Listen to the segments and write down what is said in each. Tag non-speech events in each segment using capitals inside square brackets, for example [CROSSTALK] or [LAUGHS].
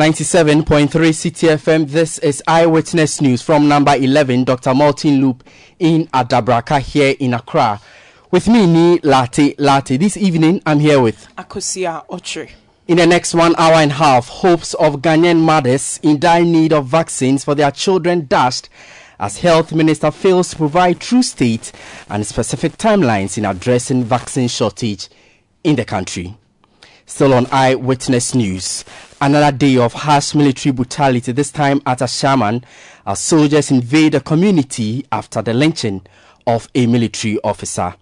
97.3 Citi FM. This is Eyewitness News from number 11, Dr. Martin Loop in Adabraka here in Accra. With me, Nii Larte Lartey. This evening, I'm here with Akosua Ochre. In the next one hour and a half, hopes of Ghanaian mothers in dire need of vaccines for their children dashed as Health Minister fails to provide true state and specific timelines in addressing vaccine shortage in the country. Still on Eyewitness News. Another day of harsh military brutality, this time at Ashaiman, as soldiers invade a community after the lynching of a military officer.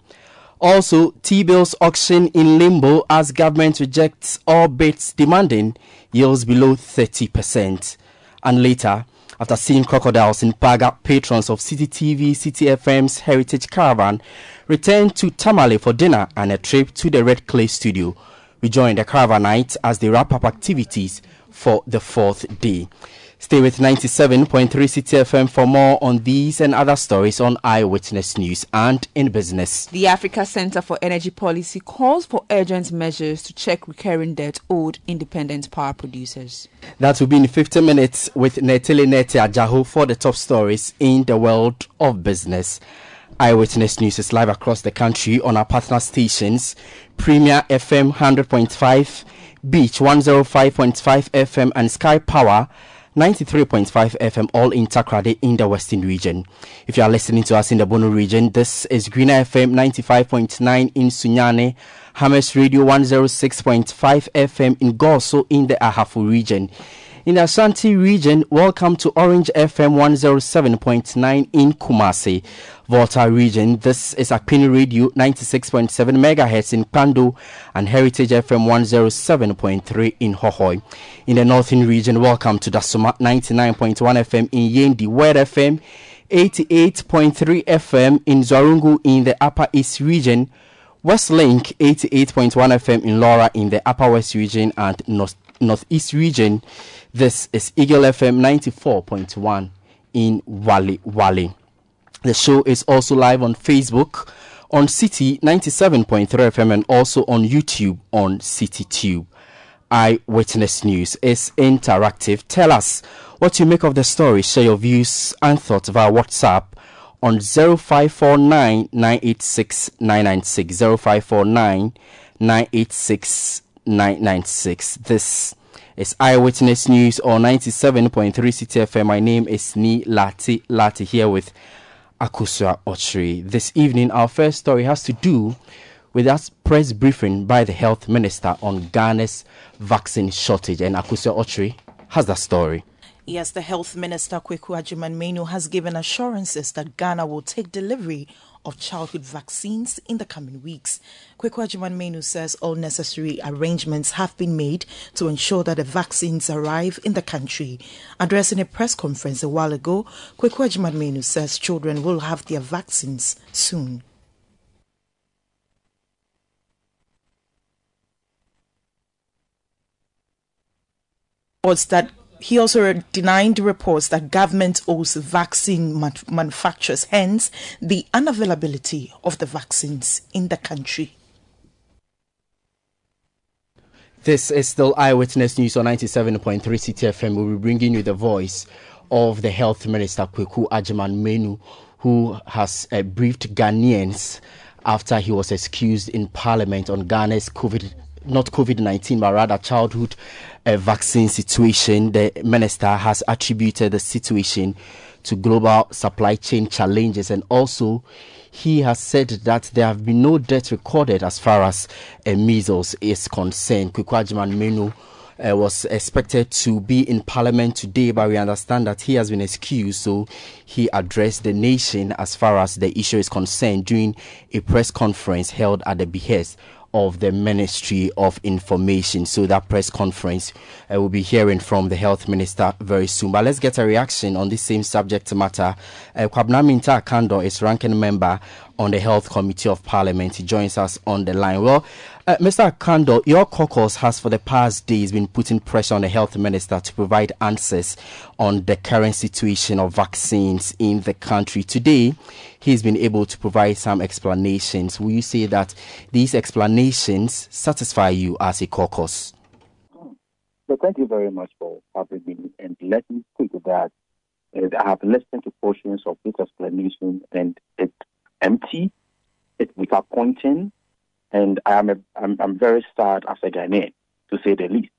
Also, T-bills auction in limbo as government rejects all bids demanding yields below 30%. And later, after seeing crocodiles in Paga, patrons of City CTFM's Heritage Caravan returned to Tamale for dinner and a trip to the Red Clay studio we join the Caravanites as they wrap up activities for the fourth day. Stay with 97.3 Citi FM for more on these and other stories on Eyewitness News and in business. The Africa Center for Energy Policy calls for urgent measures to check recurring debt owed independent power producers. That will be in 15 minutes with Netele Nete Ajaho for the top stories in the world of business. Eyewitness News is live across the country on our partner stations Premier FM 100.5, Beach 105.5 FM, and Sky Power 93.5 FM, all in Takoradi in the Western region. If you are listening to us in the Bono region, this is Green FM 95.9 in Sunyani, Hammers Radio 106.5 FM in Goaso in the Ahafo region. In the Ashanti region, welcome to Orange FM 107.9 in Kumasi. Volta region, this is Akpini Radio 96.7 MHz in Kpando and Heritage FM 107.3 in Hohoe. In the Northern region, welcome to Dasuma 99.1 FM in Yendi, Word FM 88.3 FM in Zuarungu in the Upper East region. Westlink 88.1 FM in Lawra in the Upper West region and North Northeast region. This is Eagle FM 94.1 in Walewale. The show is also live on Facebook, on Citi 97.3 FM, and also on YouTube on CityTube. Eyewitness News is interactive. Tell us what you make of the story. Share your views and thoughts via WhatsApp on 0549 986 996. 0549 986 996. This is Eyewitness News on 97.3 Citi FM. My name is Nii Larte Lartey here with Akosua Ochri. This evening, our first story has to do with that press briefing by the health minister on Ghana's vaccine shortage. And Akosua Ochri has that story. Yes, the health minister Kwaku Agyeman has given assurances that Ghana will take delivery of childhood vaccines in the coming weeks. Kwaku Manu says all necessary arrangements have been made to ensure that the vaccines arrive in the country. Addressing a press conference a while ago, Kwaku Manu says children will have their vaccines soon. That he also denied reports that government owes vaccine manufacturers, hence the unavailability of the vaccines in the country. This is still Eyewitness News on 97.3 Citi FM. We'll be bringing you the voice of the Health Minister, Kwaku Agyeman Manu, who has uh, briefed Ghanaians after he was excused in Parliament on Ghana's COVID not COVID 19, but rather childhood uh, vaccine situation. The minister has attributed the situation to global supply chain challenges and also he has said that there have been no deaths recorded as far as uh, measles is concerned. Kwaku Manu uh, was expected to be in parliament today, but we understand that he has been excused. So he addressed the nation as far as the issue is concerned during a press conference held at the behest of the Ministry of Information. So that press conference, uh, we'll be hearing from the Health Minister very soon. But let's get a reaction on this same subject matter. Uh, Kwabena Mintah Akandoh is ranking member on the Health Committee of Parliament. He joins us on the line. Well, uh, Mr. Akandoh, your caucus has for the past days been putting pressure on the health minister to provide answers on the current situation of vaccines in the country. Today, he's been able to provide some explanations. Will you say that these explanations satisfy you as a caucus? So thank you very much for having me. And let me speak that uh, I have listened to portions of this explanation, and it's empty, without pointing, and I am a, I'm, I'm very sad as a Ghanaian, to say the least.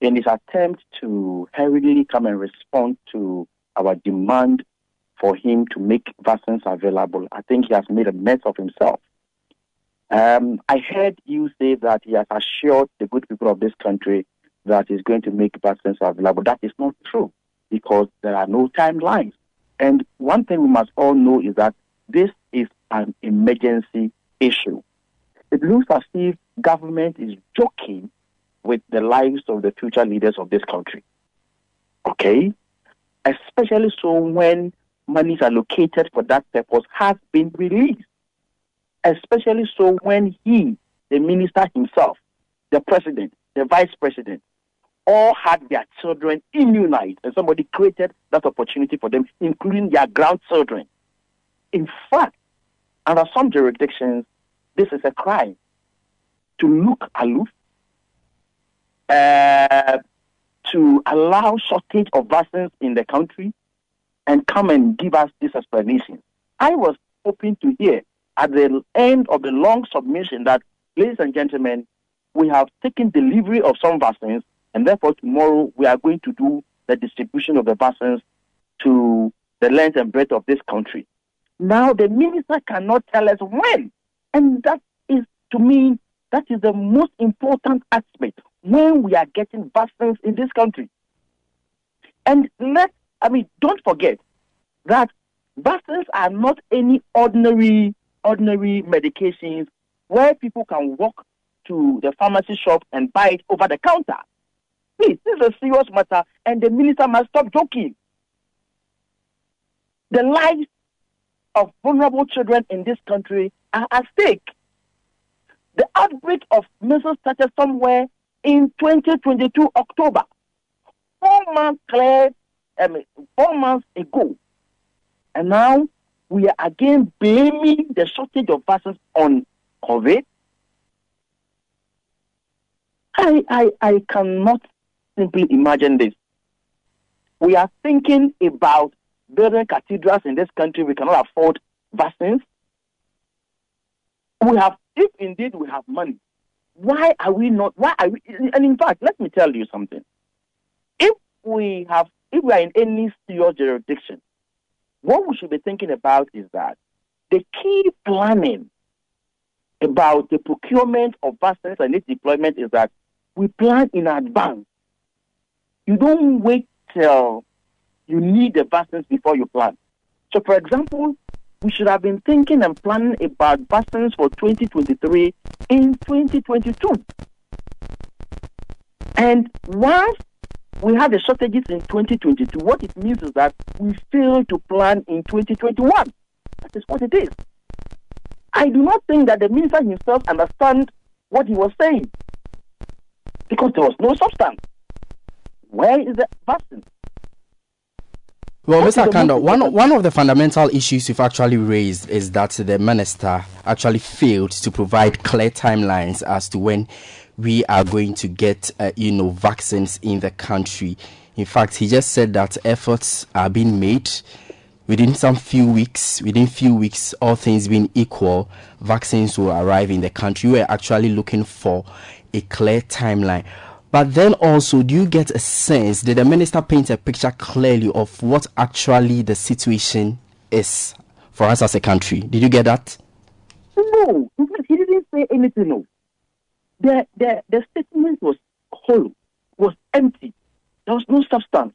In his attempt to hurriedly come and respond to our demand for him to make vaccines available, I think he has made a mess of himself. Um, I heard you say that he has assured the good people of this country that he's going to make vaccines available. That is not true because there are no timelines. And one thing we must all know is that this is an emergency issue it looks as if government is joking with the lives of the future leaders of this country. Okay? Especially so when monies allocated for that purpose has been released. Especially so when he, the minister himself, the president, the vice president, all had their children immunized and somebody created that opportunity for them, including their grandchildren. In fact, under some jurisdictions, this is a crime. To look aloof, uh, to allow shortage of vaccines in the country, and come and give us this explanation. I was hoping to hear at the end of the long submission that, ladies and gentlemen, we have taken delivery of some vaccines, and therefore tomorrow we are going to do the distribution of the vaccines to the length and breadth of this country. Now the minister cannot tell us when. And that is, to me, that is the most important aspect when we are getting vaccines in this country. And let, I mean, don't forget that vaccines are not any ordinary, ordinary medications where people can walk to the pharmacy shop and buy it over the counter. Please, this is a serious matter, and the minister must stop joking. The lives of vulnerable children in this country are at stake. The outbreak of measles started somewhere in 2022 October, four months clear, four months ago, and now we are again blaming the shortage of vaccines on COVID. I, I, I cannot simply imagine this. We are thinking about building cathedrals in this country. We cannot afford vaccines. We have, if indeed we have money, why are we not? Why are we? And in fact, let me tell you something. If we have, if we are in any serious jurisdiction, what we should be thinking about is that the key planning about the procurement of vaccines and its deployment is that we plan in advance. You don't wait till you need the vaccines before you plan. So, for example, we should have been thinking and planning about vaccines for 2023 in 2022. And once we have the shortages in 2022, what it means is that we failed to plan in 2021. That is what it is. I do not think that the minister himself understands what he was saying because there was no substance. Where is the vaccine? Well, Mr. Akandoh, one, one of the fundamental issues you've actually raised is that the minister actually failed to provide clear timelines as to when we are going to get, uh, you know, vaccines in the country. In fact, he just said that efforts are being made within some few weeks. Within few weeks, all things being equal, vaccines will arrive in the country. We are actually looking for a clear timeline. But then also, do you get a sense, did the minister paint a picture clearly of what actually the situation is for us as a country? Did you get that? No, he didn't say anything. No. The, the, the statement was hollow, was empty. There was no substance.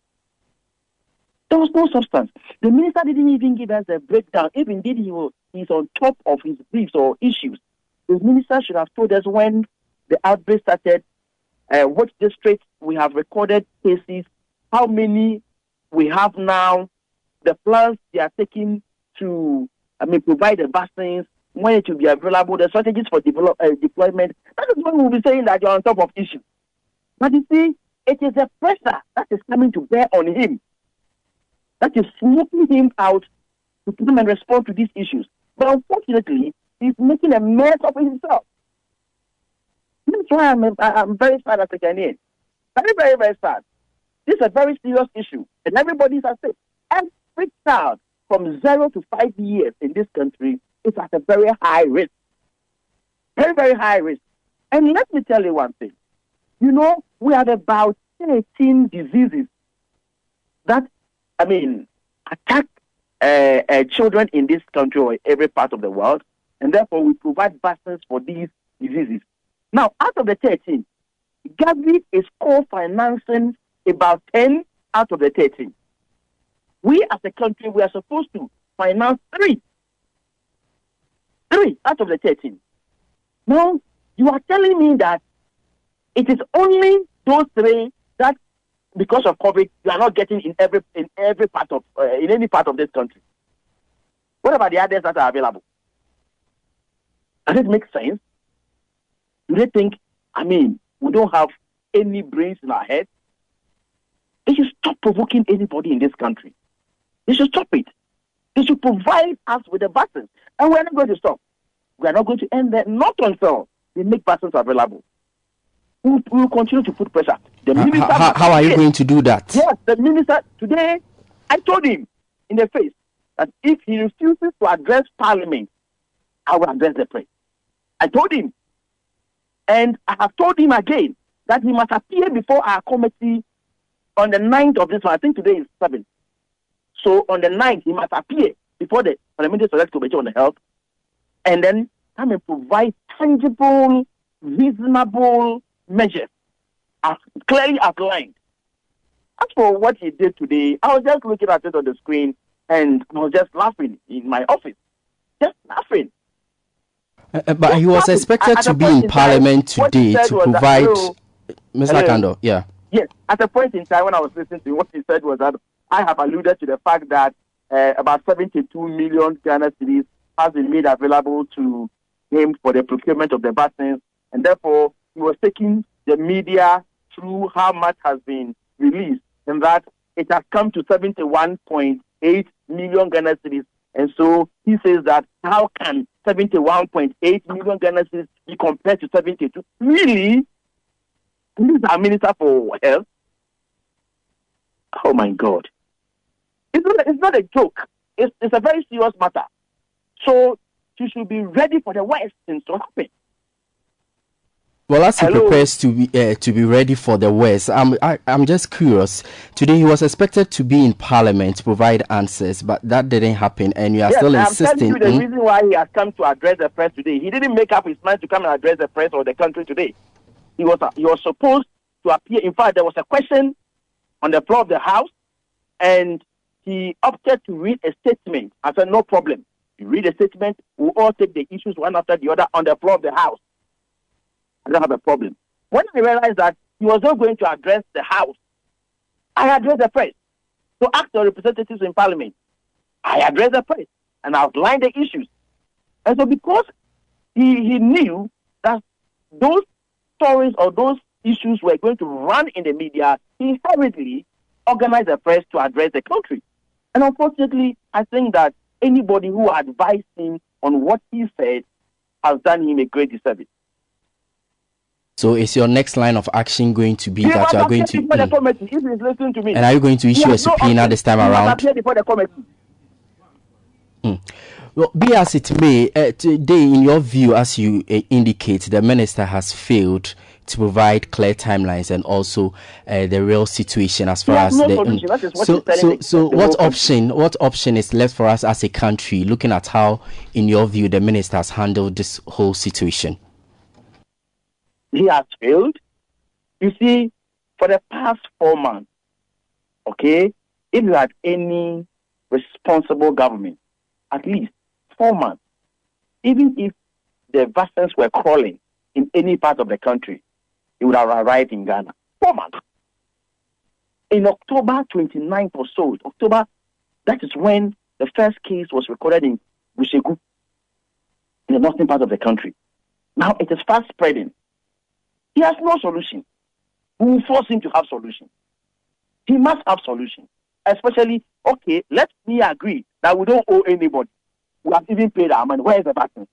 There was no substance. The minister didn't even give us a breakdown. If indeed he was, he's on top of his briefs or issues, the minister should have told us when the outbreak started, uh, which districts we have recorded cases, how many we have now, the plans they are taking to, I mean, provide the vaccines, when it will be available, the strategies for develop, uh, deployment. That is when we'll be saying that you're on top of issues. But you see, it is the pressure that is coming to bear on him that is smoking him out to come and respond to these issues. But unfortunately, he's making a mess of himself. That's why I'm, I'm very sad as a Ghanaian. Very, very, very sad. This is a very serious issue, and everybody's at stake. Every child from zero to five years in this country is at a very high risk. Very, very high risk. And let me tell you one thing. You know, we have about 18 diseases that, I mean, attack uh, uh, children in this country or every part of the world, and therefore we provide vaccines for these diseases. Now, out of the 13, Gavi is co-financing about 10 out of the 13. We as a country, we are supposed to finance three. Three out of the 13. Now, you are telling me that it is only those three that, because of COVID, you are not getting in every in every part of uh, in any part of this country. What about the others that are available? Does it make sense? Do they think, I mean, we don't have any brains in our head? They should stop provoking anybody in this country. They should stop it. They should provide us with the vaccines. And we're not going to stop. We are not going to end there, not until they make vaccines available. We will continue to put pressure. The uh, minister how, how are you going to do that? Yes, the minister, today, I told him in the face that if he refuses to address parliament, I will address the press. I told him. And I have told him again that he must appear before our committee on the 9th of this month. I think today is 7th. So on the 9th, he must appear before the Parliamentary Select Committee on the Health and then come and provide tangible, reasonable measures as clearly outlined. As for what he did today, I was just looking at it on the screen and I was just laughing in my office. Just laughing. Uh, but he was expected to be in Parliament today to provide. That, Mr. Kando, yeah. Yes, at a point in time when I was listening to what he said was that I have alluded to the fact that uh, about 72 million Ghana cedis has been made available to him for the procurement of the vaccines, and therefore he was taking the media through how much has been released, and that it has come to 71.8 million Ghana cedis. And so he says that how can 71.8 million Ghana cedis be compared to 72? Really? This is our Minister for Health. Oh my God. It's not, it's not a joke. It's, it's a very serious matter. So you should be ready for the worst things to happen. Well, as he Hello. prepares to be uh, to be ready for the worst, I'm I, am i am just curious. Today he was expected to be in Parliament to provide answers, but that didn't happen, and you are yes, still I'm insisting. You the hmm? reason why he has come to address the press today. He didn't make up his mind to come and address the press or the country today. He was uh, he was supposed to appear. In fact, there was a question on the floor of the House, and he opted to read a statement. I said, no problem. You read a statement, we'll all take the issues one after the other on the floor of the House. Don't have a problem. When I realized that he was not going to address the House, I addressed the press. To ask the representatives in Parliament, I addressed the press and outlined the issues. And so because he, he knew that those stories or those issues were going to run in the media, he hurriedly organized the press to address the country. And unfortunately, I think that anybody who advised him on what he said has done him a great disservice. So is your next line of action going to be he that you are going to? Mm, committee, if he's listening to me, and are you going to issue a subpoena no this time around? Before the committee. Mm. Well, be as it may, uh, today, in your view, as you uh, indicate, the minister has failed to provide clear timelines and also uh, the real situation as far as no the mm, so so so what option country. what option is left for us as a country looking at how in your view the minister has handled this whole situation he has failed you see for the past 4 months okay if you had any responsible government at least 4 months even if the vaccines were crawling in any part of the country, it would have arrived in Ghana. Four months. In October 29th or so, October, that is when the first case was recorded in Gushegu, in the northern part of the country. Now it is fast spreading. He has no solution. We will force him to have solution. He must have solution. Especially, okay, let me agree that we don't owe anybody. We have even paid our money. Where is the vaccine?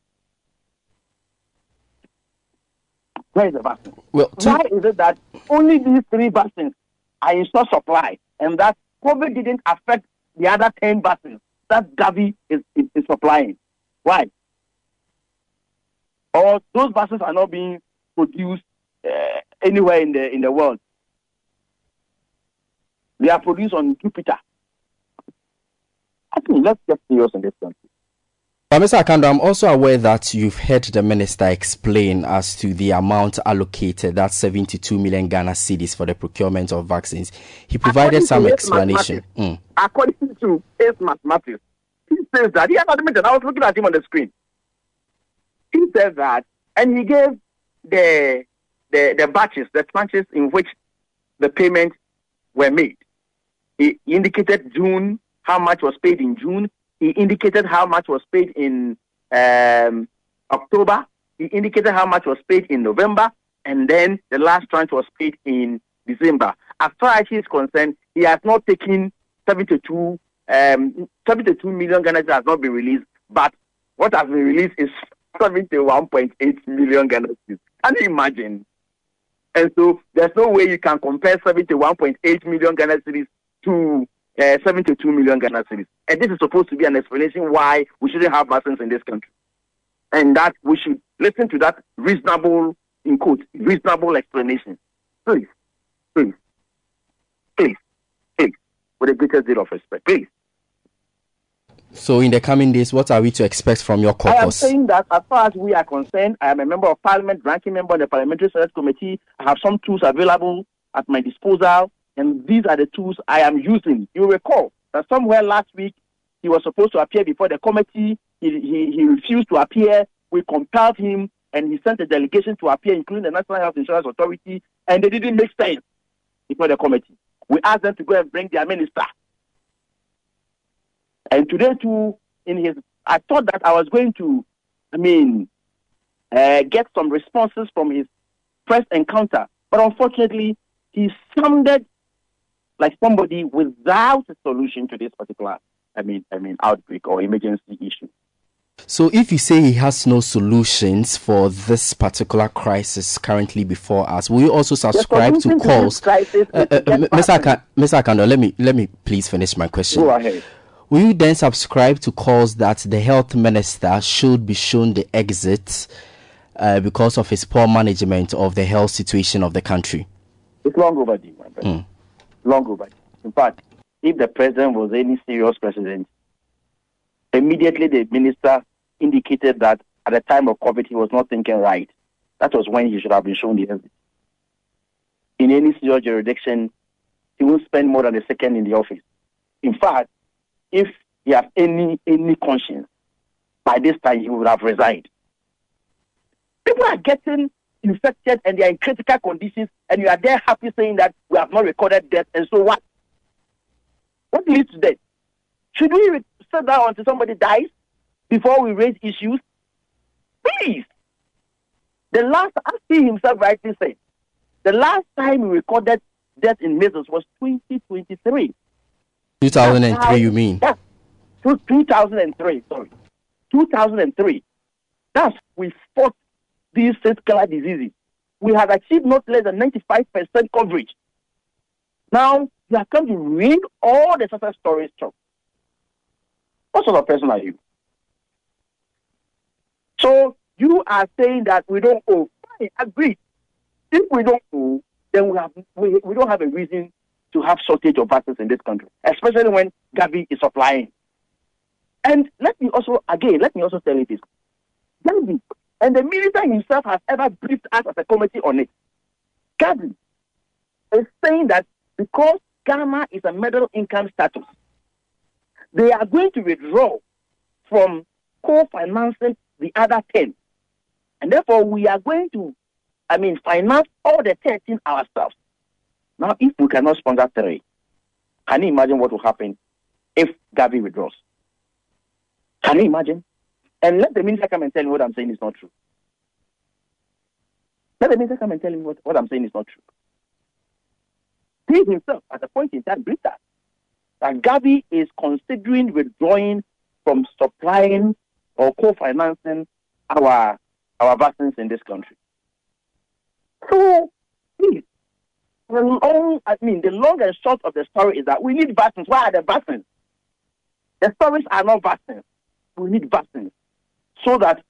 Where is the vaccine? Well, to... Why is it that only these three vaccines are in short supply and that COVID didn't affect the other 10 vaccines that Gavi is, is, is supplying? Why? Or those vaccines are not being produced uh, anywhere in the in the world. They are produced on Jupiter. I think let's get serious in this country. But Mr. Akandoh, I'm also aware that you've heard the minister explain as to the amount allocated, that's 72 million Ghana cedis for the procurement of vaccines. He provided some explanation. Mm. According to Ace Mathematics, he says that, he has admitted, I was looking at him on the screen. He says that, and he gave the the, the batches, the tranches in which the payments were made. He indicated June, how much was paid in June. He indicated how much was paid in um, October. He indicated how much was paid in November. And then the last tranche was paid in December. As far as he is concerned, he has not taken 72, um, 72 million Ghana has not been released, but what has been released is 71.8 million Ghana Can you imagine? And so there's no way you can compare 71.8 million Ghana cedis to uh, 72 million Ghana cedis. And this is supposed to be an explanation why we shouldn't have vaccines in this country. And that we should listen to that reasonable, in quote, reasonable explanation. Please, please, please, please, with the greatest deal of respect, please. So, in the coming days, what are we to expect from your caucus? I am saying that, as far as we are concerned, I am a member of parliament, ranking member of the Parliamentary Select Committee. I have some tools available at my disposal, and these are the tools I am using. You recall that somewhere last week he was supposed to appear before the committee. He, he, he refused to appear. We compelled him, and he sent a delegation to appear, including the National Health Insurance Authority, and they didn't make sense before the committee. We asked them to go and bring their minister and today, too, in his, I thought that I was going to, I mean, uh, get some responses from his press encounter, but unfortunately, he sounded like somebody without a solution to this particular, I mean, I mean, outbreak or emergency issue. So, if you say he has no solutions for this particular crisis currently before us, will you also subscribe to calls? uh, uh, Mr. Akandoh, let me let me please finish my question. Go ahead. Will you then subscribe to calls that the health minister should be shown the exit uh, because of his poor management of the health situation of the country? It's long overdue, my friend. Mm. Long overdue. In fact, if the president was any serious president, immediately the minister indicated that at the time of COVID he was not thinking right. That was when he should have been shown the exit. In any serious jurisdiction, he won't spend more than a second in the office. In fact, if he has any any conscience, by this time he would have resigned. People are getting infected and they are in critical conditions, and you are there happy saying that we have not recorded death, and so what? What leads to death? Should we sit down until somebody dies before we raise issues? Please. The last, as he himself rightly said, the last time we recorded death in measles was 2023. 2003, you mean? Yeah. 2003, sorry. 2003. That's we fought these circular diseases. We have achieved not less than 95% coverage. Now, you are come to read all the success stories through. What sort of person are you? So, you are saying that we don't owe. Fine, agree. If we don't owe, then we, have, we, we don't have a reason to have shortage of vaccines in this country, especially when Gavi is supplying. And let me also, again, let me also tell you this. Gavi, and the minister himself has ever briefed us as a committee on it. Gavi is saying that because Ghana is a middle income status, they are going to withdraw from co-financing the other 10 And therefore, we are going to, I mean, finance all the 13 ourselves. Now, if we cannot sponsor three, can you imagine what will happen if Gavi withdraws? Can you imagine? And let the minister come and tell me what I'm saying is not true. Let the minister come and tell me what, what I'm saying is not true. He himself, at a point in time, briefed us that Gavi is considering withdrawing from supplying or co-financing our our vaccines in this country. So, please, the long, I mean, the long and short of the story is that we need vaccines. Why are the vaccines? The stories are not vaccines. We need vaccines so that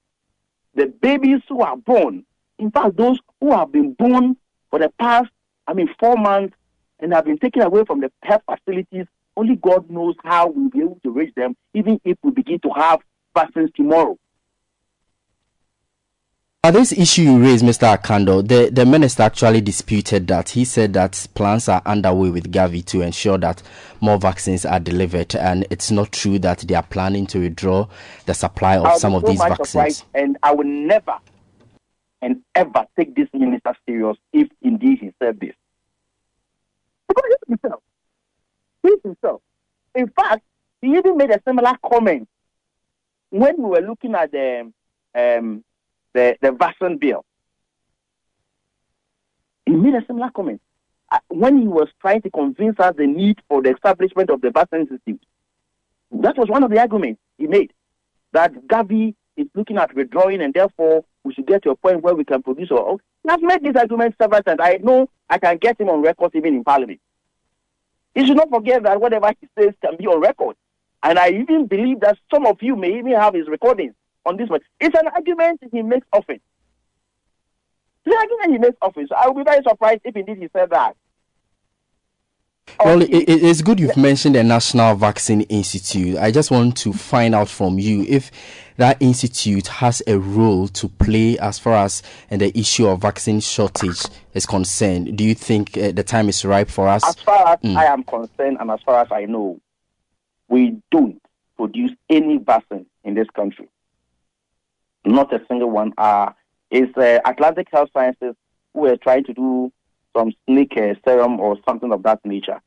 the babies who are born, in fact, those who have been born for the past, I mean, four months and have been taken away from the health facilities, only God knows how we'll be able to reach them, even if we begin to have vaccines tomorrow. Uh, this issue you raised, Mr. Akandoh, the, the minister actually disputed that. He said that plans are underway with Gavi to ensure that more vaccines are delivered, and it's not true that they are planning to withdraw the supply of I'll some of so these vaccines. And I will never and ever take this minister serious if indeed he said this. Because he himself. He himself. In fact, he even made a similar comment when we were looking at the um, the, the vaccine bill. He made a similar comment uh, when he was trying to convince us the need for the establishment of the vaccine institute. That was one of the arguments he made that Gavi is looking at withdrawing and therefore we should get to a point where we can produce our own. Has made this argument several times. I know I can get him on record even in parliament. He should not forget that whatever he says can be on record. And I even believe that some of you may even have his recordings on this one. It's an argument he makes often. It's an argument he makes often. So I will be very surprised if indeed he said that. Well, it, it's good you've mentioned the National Vaccine Institute. I just want to find out from you if that institute has a role to play as far as uh, the issue of vaccine shortage is concerned. Do you think uh, the time is ripe for us? As far as mm. I am concerned, and as far as I know, we don't produce any vaccine in this country. Not a single one. Uh, it's uh, Atlantic Health Sciences who are trying to do some snake uh, serum or something of that nature.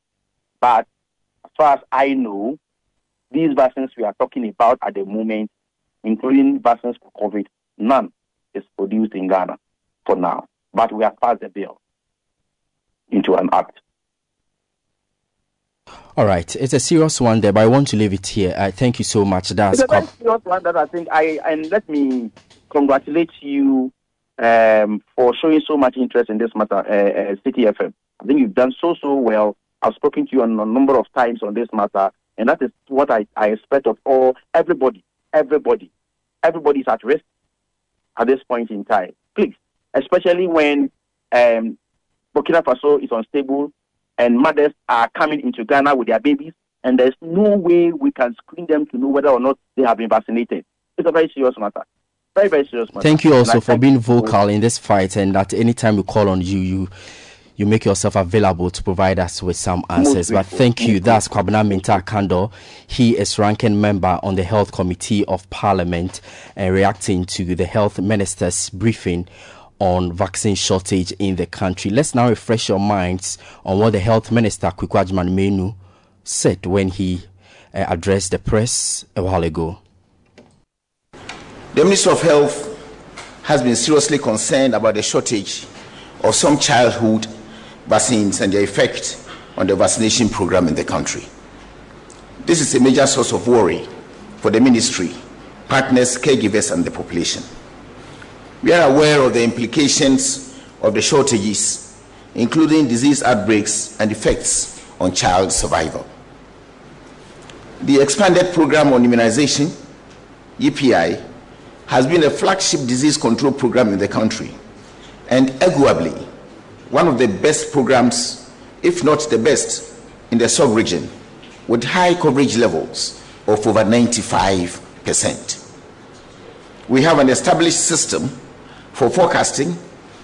But as far as I know, these vaccines we are talking about at the moment, including vaccines for COVID, none is produced in Ghana for now. But we have passed the bill into an act. All right, it's a serious one there, but I want to leave it here. Uh, thank you so much. That's it's a very serious one that I think I and let me congratulate you um, for showing so much interest in this matter, uh, uh, Citi FM. I think you've done so so well. I've spoken to you on a number of times on this matter, and that is what I, I expect of all everybody, everybody, everybody's at risk at this point in time. Please, especially when um, Burkina Faso is unstable and mothers are coming into Ghana with their babies, and there's no way we can screen them to know whether or not they have been vaccinated. It's a very serious matter. Very, very serious matter. Thank you also for being vocal in this fight, and that anytime we call on you, you you make yourself available to provide us with some answers. But thank you. That's Kwabena Mintah Akandoh. He is ranking member on the Health Committee of Parliament and reacting to the Health Minister's briefing on vaccine shortage in the country. Let's now refresh your minds on what the Health Minister Kwaku Agyeman Manu said when he uh, addressed the press a while ago. The Minister of Health has been seriously concerned about the shortage of some childhood vaccines and their effect on the vaccination program in the country. This is a major source of worry for the ministry, partners, caregivers, and the population. We are aware of the implications of the shortages, including disease outbreaks and effects on child survival. The expanded program on immunization, EPI, has been a flagship disease control program in the country and arguably one of the best programs, if not the best, in the sub region, with high coverage levels of over 95%. We have an established system for forecasting,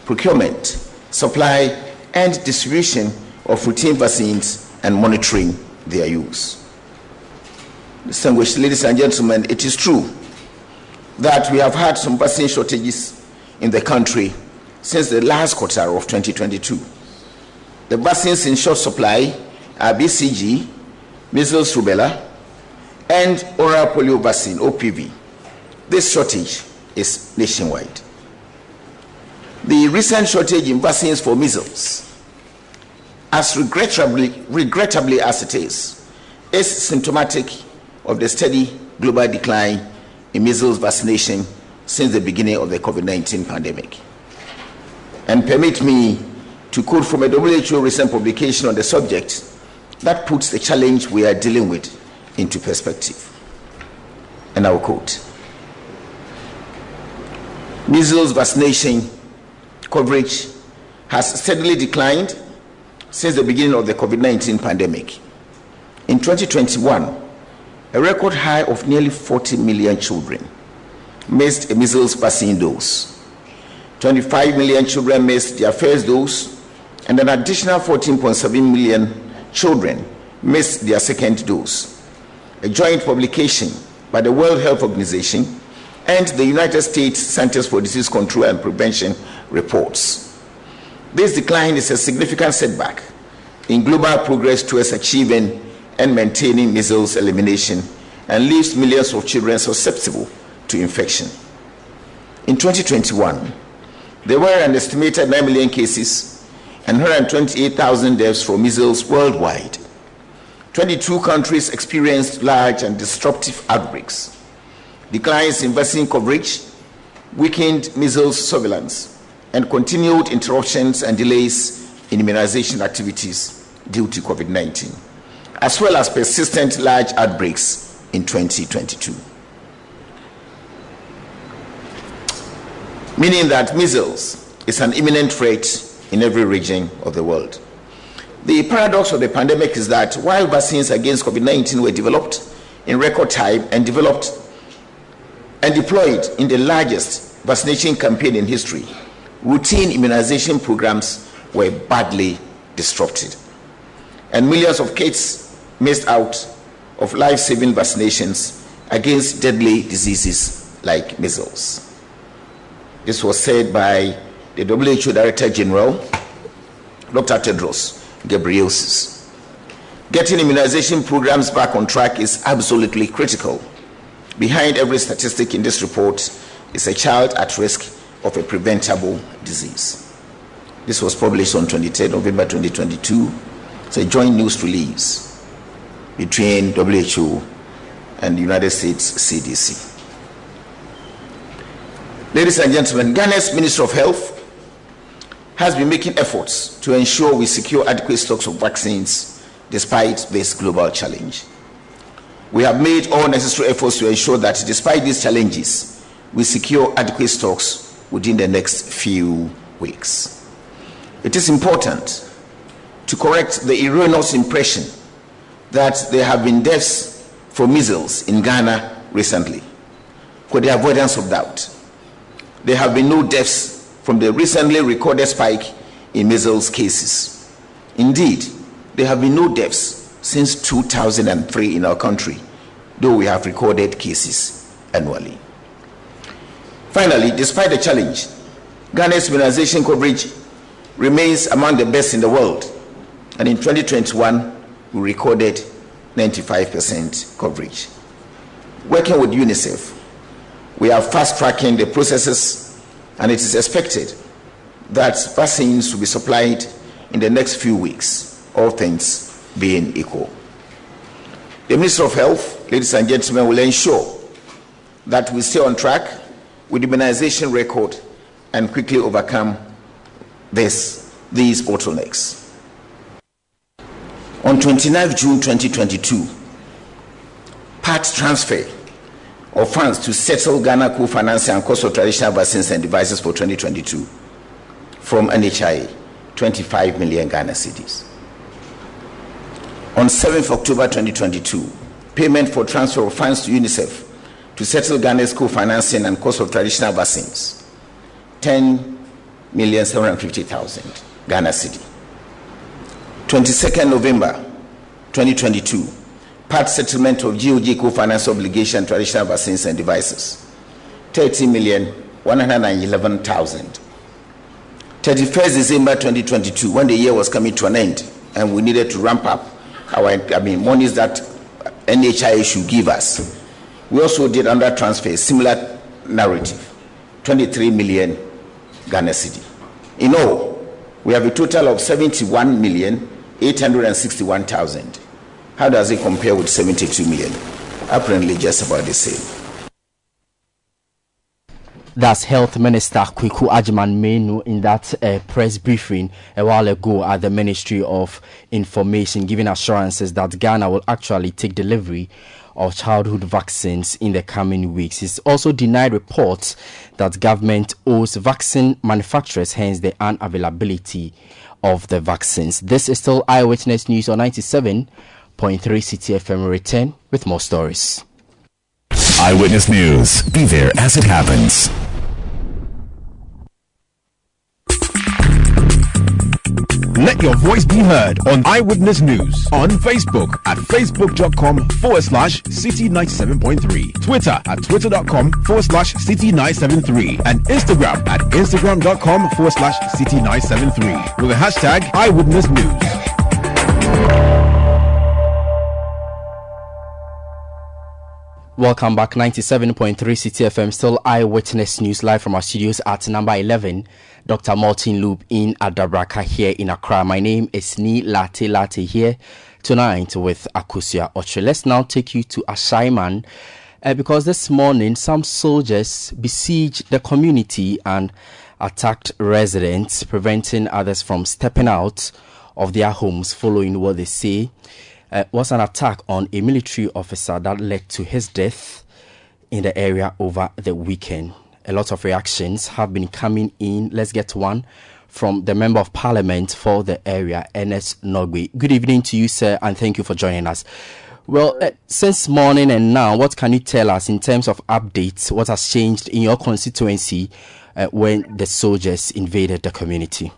procurement, supply, and distribution of routine vaccines and monitoring their use. Distinguished ladies and gentlemen, it is true that we have had some vaccine shortages in the country since the last quarter of 2022. The vaccines in short supply are BCG, measles, rubella, and oral polio vaccine, OPV. This shortage is nationwide. The recent shortage in vaccines for measles, as regrettably, regrettably as it is, is symptomatic of the steady global decline in measles vaccination since the beginning of the COVID 19 pandemic. And permit me to quote from a WHO recent publication on the subject that puts the challenge we are dealing with into perspective. And I will quote Measles vaccination coverage has steadily declined since the beginning of the COVID 19 pandemic. In 2021, a record high of nearly 40 million children missed a measles vaccine dose. 25 million children missed their first dose, and an additional 14.7 million children missed their second dose. A joint publication by the World Health Organization and the United States Centers for Disease Control and Prevention reports. This decline is a significant setback in global progress towards achieving and maintaining measles elimination and leaves millions of children susceptible to infection. In 2021, there were an estimated 9 million cases and 128,000 deaths from measles worldwide. 22 countries experienced large and disruptive outbreaks. Declines in vaccine coverage weakened measles surveillance and continued interruptions and delays in immunization activities due to COVID 19 as well as persistent large outbreaks in 2022. Meaning that measles is an imminent threat in every region of the world. The paradox of the pandemic is that while vaccines against COVID 19 were developed in record time and developed and deployed in the largest vaccination campaign in history, routine immunization programs were badly disrupted. And millions of kids missed out of life saving vaccinations against deadly diseases like measles. This was said by the WHO Director General, Dr. Tedros Ghebreyesus. Getting immunization programs back on track is absolutely critical. Behind every statistic in this report is a child at risk of a preventable disease. This was published on 23 November 2022. It's a joint news release between WHO and the United States CDC. Ladies and gentlemen, Ghana's Minister of Health has been making efforts to ensure we secure adequate stocks of vaccines despite this global challenge. We have made all necessary efforts to ensure that despite these challenges, we secure adequate stocks within the next few weeks. It is important to correct the erroneous impression that there have been deaths from measles in Ghana recently. For the avoidance of doubt, there have been no deaths from the recently recorded spike in measles cases. Indeed, there have been no deaths since 2003 in our country, though we have recorded cases annually. Finally, despite the challenge, Ghana's immunization coverage remains among the best in the world. And in 2021, we recorded 95% coverage. Working with UNICEF, we are fast tracking the processes, and it is expected that vaccines will be supplied in the next few weeks, all things being equal. The Minister of Health, ladies and gentlemen, will ensure that we stay on track with immunization record and quickly overcome this, these bottlenecks. On 29 June 2022, part transfer of funds to settle Ghana co-financing and cost of traditional vaccines and devices for 2022 from NHIA, 25 million Ghana cedis. On 7th October 2022, payment for transfer of funds to UNICEF to settle Ghana's co-financing and cost of traditional vaccines, 10,750,000 Ghana cedi. 22nd November 2022, part settlement of GOG co-finance obligation traditional vaccines and devices, 30 million 111,000. 31st December 2022, when the year was coming to an end, and we needed to ramp up our, I mean, monies that NHI should give us. We also did under transfer similar narrative, 23 million Ghana cedi. In all, we have a total of 71 million 861,000. How does it compare with 72 million? Apparently, just about the same. That's Health Minister Kwaku Agyeman Manu in that uh, press briefing a while ago at the Ministry of Information, giving assurances that Ghana will actually take delivery of childhood vaccines in the coming weeks. He's also denied reports that government owes vaccine manufacturers, hence the unavailability of the vaccines. This is still Eyewitness News on 97.3 Citi FM. Return with more stories. Eyewitness News. Be there as it happens. Let your voice be heard on Eyewitness News on Facebook at facebook.com forward slash citi 97.3, Twitter at twitter.com forward slash citi 973, and Instagram at instagram.com forward slash citi 973 with the hashtag Eyewitness News. Welcome back, 97.3 Citi FM, still eyewitness news live from our studios at number 11. Dr. Martin Loop in Adabraka here in Accra. My name is Nii Larte Lartey here tonight with Akosua Oche. Let's now take you to Ashaiman uh, because this morning some soldiers besieged the community and attacked residents, preventing others from stepping out of their homes following what they say uh, was an attack on a military officer that led to his death in the area over the weekend. A lot of reactions have been coming in. Let's get one from the Member of Parliament for the area, Ernest Norgbey. Good evening to you, sir, and thank you for joining us. Well, uh, since morning and now, what can you tell us in terms of updates? What has changed in your constituency uh, when the soldiers invaded the community?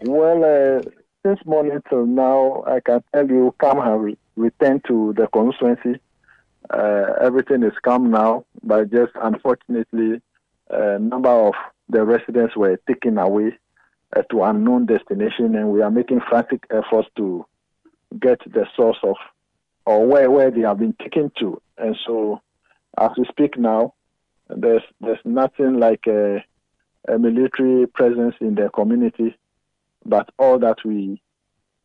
Well, uh, since morning till now, I can tell you, Cam have re- returned to the constituency. Everything is calm now, but just unfortunately, a number of the residents were taken away uh, to unknown destination, and we are making frantic efforts to get the source of or where where they have been taken to. And so, as we speak now, there's there's nothing like a, a military presence in the community but all that we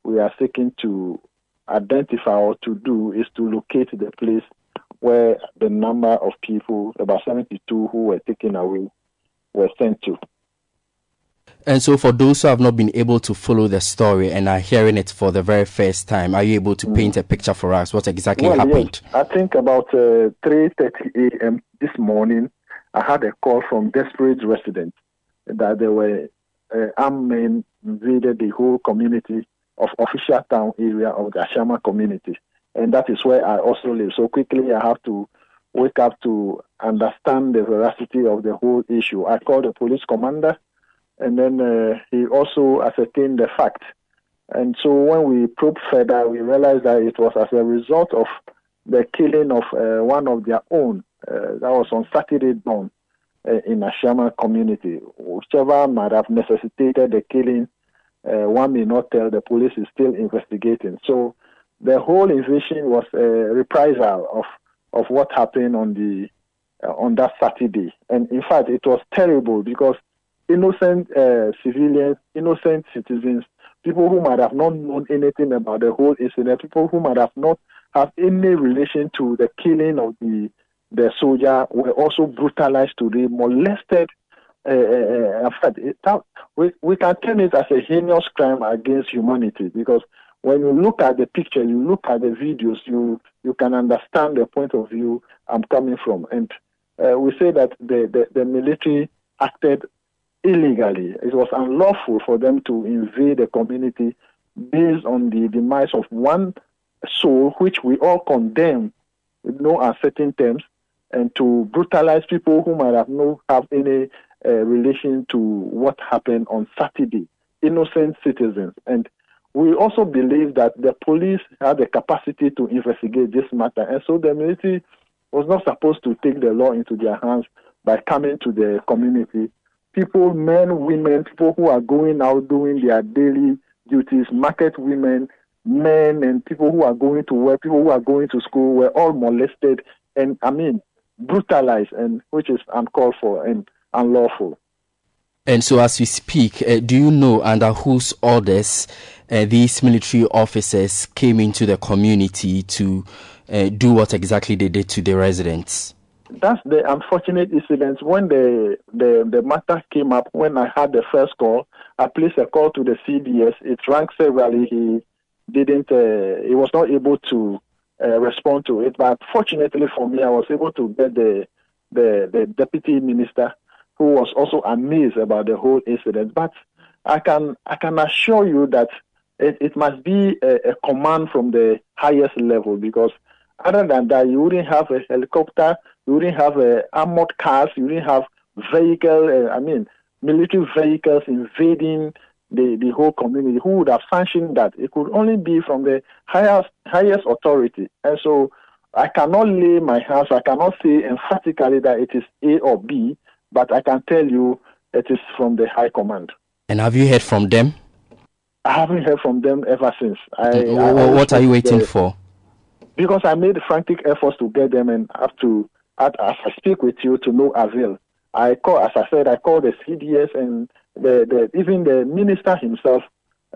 we are seeking to identify or to do is to locate the place where the number of people, about 72 who were taken away, were sent to. And so, for those who have not been able to follow the story and are hearing it for the very first time, are you able to mm. paint a picture for us? What exactly well, happened? Yes. I think about uh, 3:30 a.m. this morning, I had a call from desperate residents that there were uh, armed men invaded the whole community of official town area of the Ashaiman community. And that is where I also live. So quickly I have to wake up to understand the veracity of the whole issue. I called the police commander and then uh, he also ascertained the fact. And so when we probed further, we realized that it was as a result of the killing of uh, one of their own. Uh, that was on Saturday dawn uh, in Ashaiman community. Whichever might have necessitated the killing, uh, one may not tell. The police is still investigating. So the whole invasion was a reprisal of of what happened on the uh, on that Saturday. And in fact, it was terrible because innocent uh, civilians, innocent citizens, people who might have not known anything about the whole incident, people who might have not have any relation to the killing of the the soldier were also brutalized today, molested. Uh, uh, uh in fact, it, we, we can turn it as a heinous crime against humanity because when you look at the picture, you look at the videos, you you can understand the point of view I'm coming from. And uh, we say that the, the, the military acted illegally. It was unlawful for them to invade the community based on the demise of one soul, which we all condemn with no uncertain terms, and to brutalize people who might have no have any uh, relation to what happened on Saturday, innocent citizens. And we also believe that the police had the capacity to investigate this matter, and so the military was not supposed to take the law into their hands by coming to the community. People, men, women, people who are going out doing their daily duties, market women, men, and people who are going to work, people who are going to school were all molested and, I mean, brutalized, and which is uncalled for and unlawful. And so, as we speak, uh, do you know under whose orders uh, these military officers came into the community to uh, do what exactly they did to the residents? That's the unfortunate incident. When the, the, the matter came up, when I had the first call, I placed a call to the CDS. It rang severally. He didn't, uh, he was not able to uh, respond to it. But fortunately for me, I was able to get the, the, the deputy minister who was also amazed about the whole incident. But I can, I can assure you that it, it must be a, a command from the highest level because other than that, you wouldn't have a helicopter, you wouldn't have a armored cars, you wouldn't have vehicle, uh, I mean, military vehicles invading the, the whole community. Who would have sanctioned that? It could only be from the highest highest authority. And so I cannot lay my hands, I cannot say emphatically that it is A or B, but I can tell you it is from the high command. And have you heard from them? I haven't heard from them ever since. I, I, what are you waiting the, for? Because I made frantic efforts to get them and have to, as I speak with you, to no avail. I call, as I said, I called the CDS and the, the even the minister himself.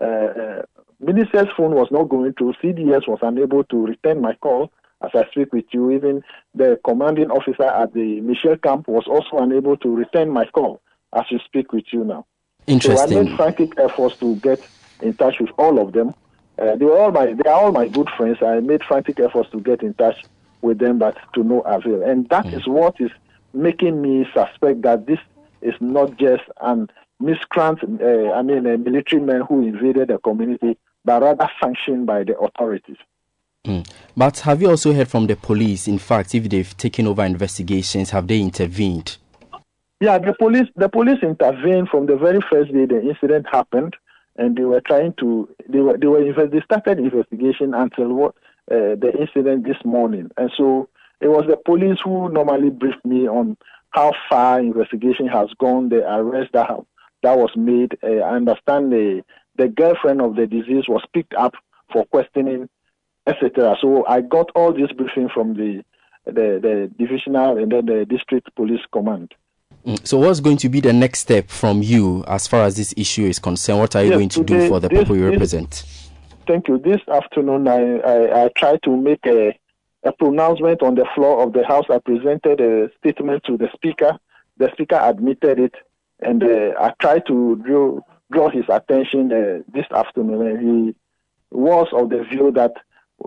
Uh, uh, minister's phone was not going through. CDS was unable to return my call as I speak with you. Even the commanding officer at the Michel camp was also unable to return my call as we speak with you now. Interesting. So I made frantic efforts to get in touch with all of them. Uh, they all my they are all my good friends. I made frantic efforts to get in touch with them, but to no avail. And that mm. is what is making me suspect that this is not just an miscreant, uh, I mean, a military man who invaded the community, but rather sanctioned by the authorities. Mm. But have you also heard from the police? In fact, if they've taken over investigations, have they intervened? Yeah, the police the police intervened from the very first day the incident happened, and they were trying to they were they were they started investigation until what uh, the incident this morning, and so it was the police who normally briefed me on how far investigation has gone, the arrest that that was made. Uh, I understand the the girlfriend of the deceased was picked up for questioning, etc. So I got all this briefing from the the, the divisional and then the district police command. Mm. So, what's going to be the next step from you as far as this issue is concerned? What are you yes, going to today, do for the this, people you represent? Thank you. This afternoon, I, I, I try to make a, a pronouncement on the floor of the House. I presented a statement to the Speaker. The Speaker admitted it, and uh, I tried to draw, draw his attention uh, this afternoon. And he was of the view that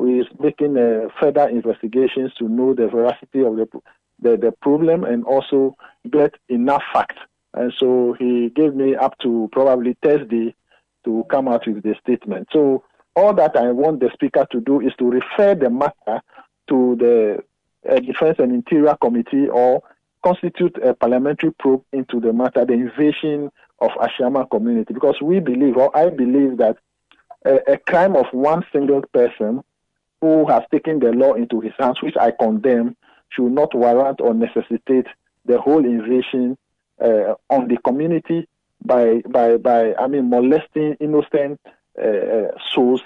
is making uh, further investigations to know the veracity of the the, the problem and also get enough facts. And so he gave me up to probably Thursday to come out with the statement. So all that I want the speaker to do is to refer the matter to the uh, Defense and Interior Committee or constitute a parliamentary probe into the matter, the invasion of Ashaiman community, because we believe, or I believe that a, a crime of one single person who has taken the law into his hands, which I condemn, should not warrant or necessitate the whole invasion uh, on the community by by by I mean molesting innocent uh, uh, souls,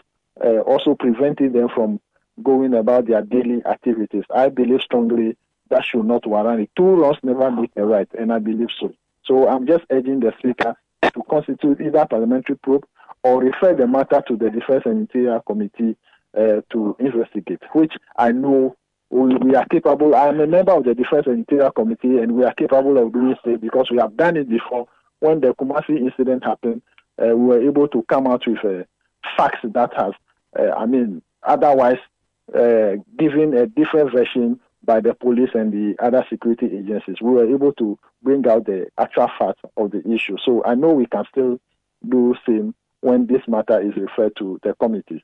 uh, also preventing them from going about their daily activities. I believe strongly that should not warrant it. Two wrongs never make a right, and I believe so. So I'm just urging the speaker to constitute either parliamentary probe or refer the matter to the Defense and Interior Committee uh, to investigate, which I know we, we are capable. I am a member of the Defense and Interior Committee, and we are capable of doing so because we have done it before. When the Kumasi incident happened, uh, we were able to come out with uh, facts that have, uh, I mean, otherwise uh, given a different version by the police and the other security agencies. We were able to bring out the actual facts of the issue. So I know we can still do same when this matter is referred to the committee.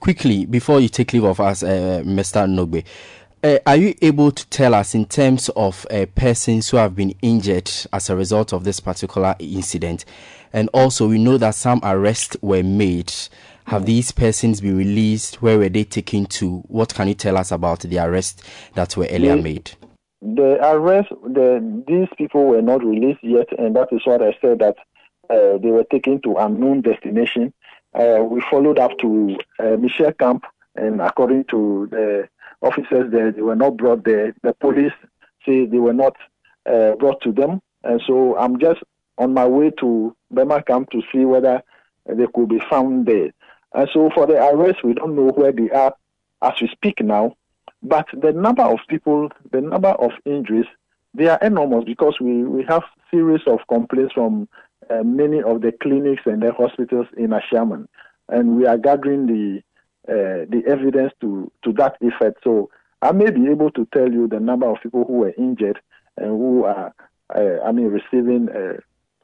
Quickly, before you take leave of us, uh, Mr. Norgbey, uh, are you able to tell us in terms of uh, persons who have been injured as a result of this particular incident? And also, we know that some arrests were made. Have these persons been released? Where were they taken to? What can you tell us about the arrests that were earlier made? the arrest, the, these people were not released yet, and that is what I said that uh, they were taken to unknown destination. Uh, we followed up to uh, Michel Camp, and according to the officers there, they were not brought there. The police say they were not uh, brought to them, and so I'm just on my way to Burma Camp to see whether they could be found there. And so for the arrest, we don't know where they are as we speak now. But the number of people, the number of injuries, they are enormous because we, we have series of complaints from uh, many of the clinics and the hospitals in Ashaiman, and we are gathering the uh, the evidence to to that effect. So I may be able to tell you the number of people who were injured and who are, uh, I mean, receiving uh,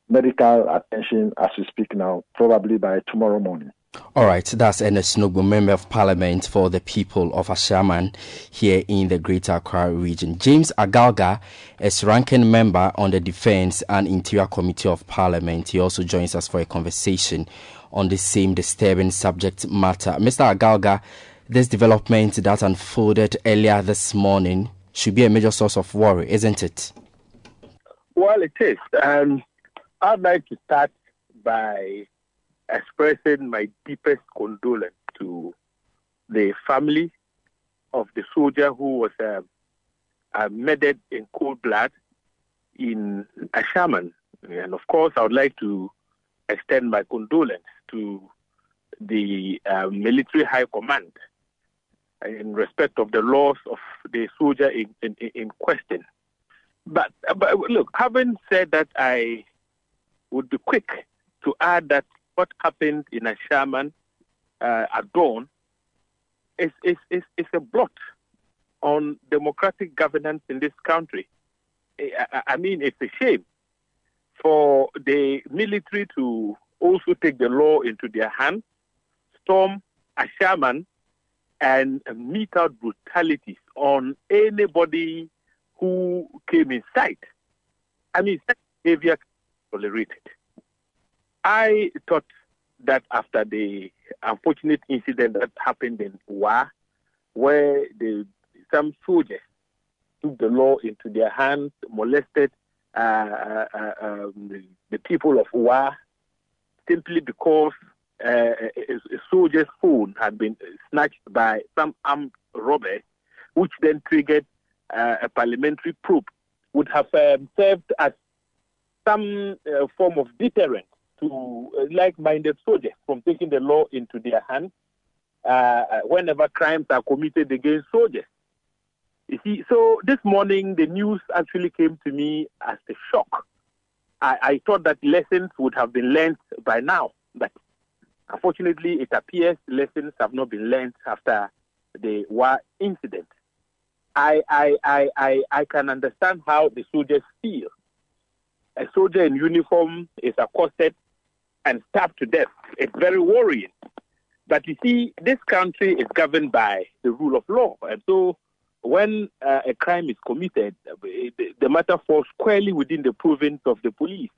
medical attention as we speak now, probably by tomorrow morning. All right, that's Ernest Norgbey, Member of Parliament for the people of Ashaiman here in the Greater Accra region. James Agalga is ranking member on the Defence and Interior Committee of Parliament. He also joins us for a conversation on the same disturbing subject matter. Mr. Agalga, this development that unfolded earlier this morning should be a major source of worry, isn't it? Well, it is. Um, I'd like to start by expressing my deepest condolence to the family of the soldier who was uh, uh, murdered in cold blood in Ashaiman. And of course, I would like to extend my condolence to the uh, military high command in respect of the loss of the soldier in, in, in question. But, but look, having said that, I would be quick to add that what happened in Ashaiman uh, at dawn is, is, is, is a blot on democratic governance in this country. I, I mean, it's a shame for the military to also take the law into their hands, storm Ashaiman, and mete out brutalities on anybody who came in sight. I mean, such behavior tolerated. I thought that after the unfortunate incident that happened in Wa, where the, some soldiers took the law into their hands, molested uh, uh, uh um, the people of Wa, simply because uh, a, a soldier's phone had been snatched by some armed robber, which then triggered uh, a parliamentary probe, would have um, served as some uh, form of deterrent to uh, like-minded soldiers from taking the law into their hands uh, whenever crimes are committed against soldiers. You see, so this morning the news actually came to me as a shock. I, I thought that lessons would have been learned by now, but unfortunately, it appears lessons have not been learned after the Wa incident. I, I, I, I, I can understand how the soldiers feel a soldier in uniform is accosted and stabbed to death. It's very worrying. But you see, this country is governed by the rule of law. And so when uh, a crime is committed, the matter falls squarely within the province of the police.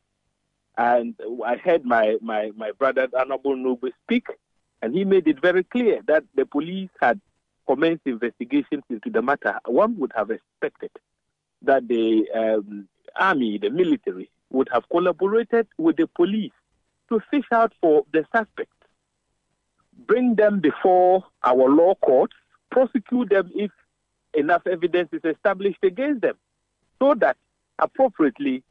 And I heard my, my, my brother, Honorable Norgbey, speak, and he made it very clear that the police had commenced investigations into the matter. One would have expected that the um, army, the military, would have collaborated with the police to fish out for the suspects, bring them before our law courts, prosecute them if enough evidence is established against them, so that appropriately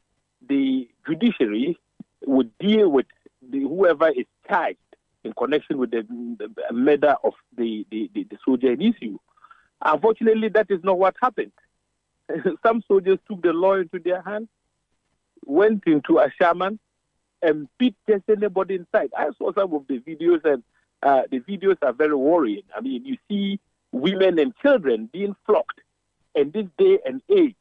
the judiciary would deal with the, whoever is charged in connection with the, the murder of the, the, the, the soldier in issue. Unfortunately, that is not what happened. [LAUGHS] Some soldiers took the law into their hands went into Ashaiman and beat just anybody inside. I saw some of the videos, and uh, the videos are very worrying. I mean, you see women and children being flogged. And this day and age,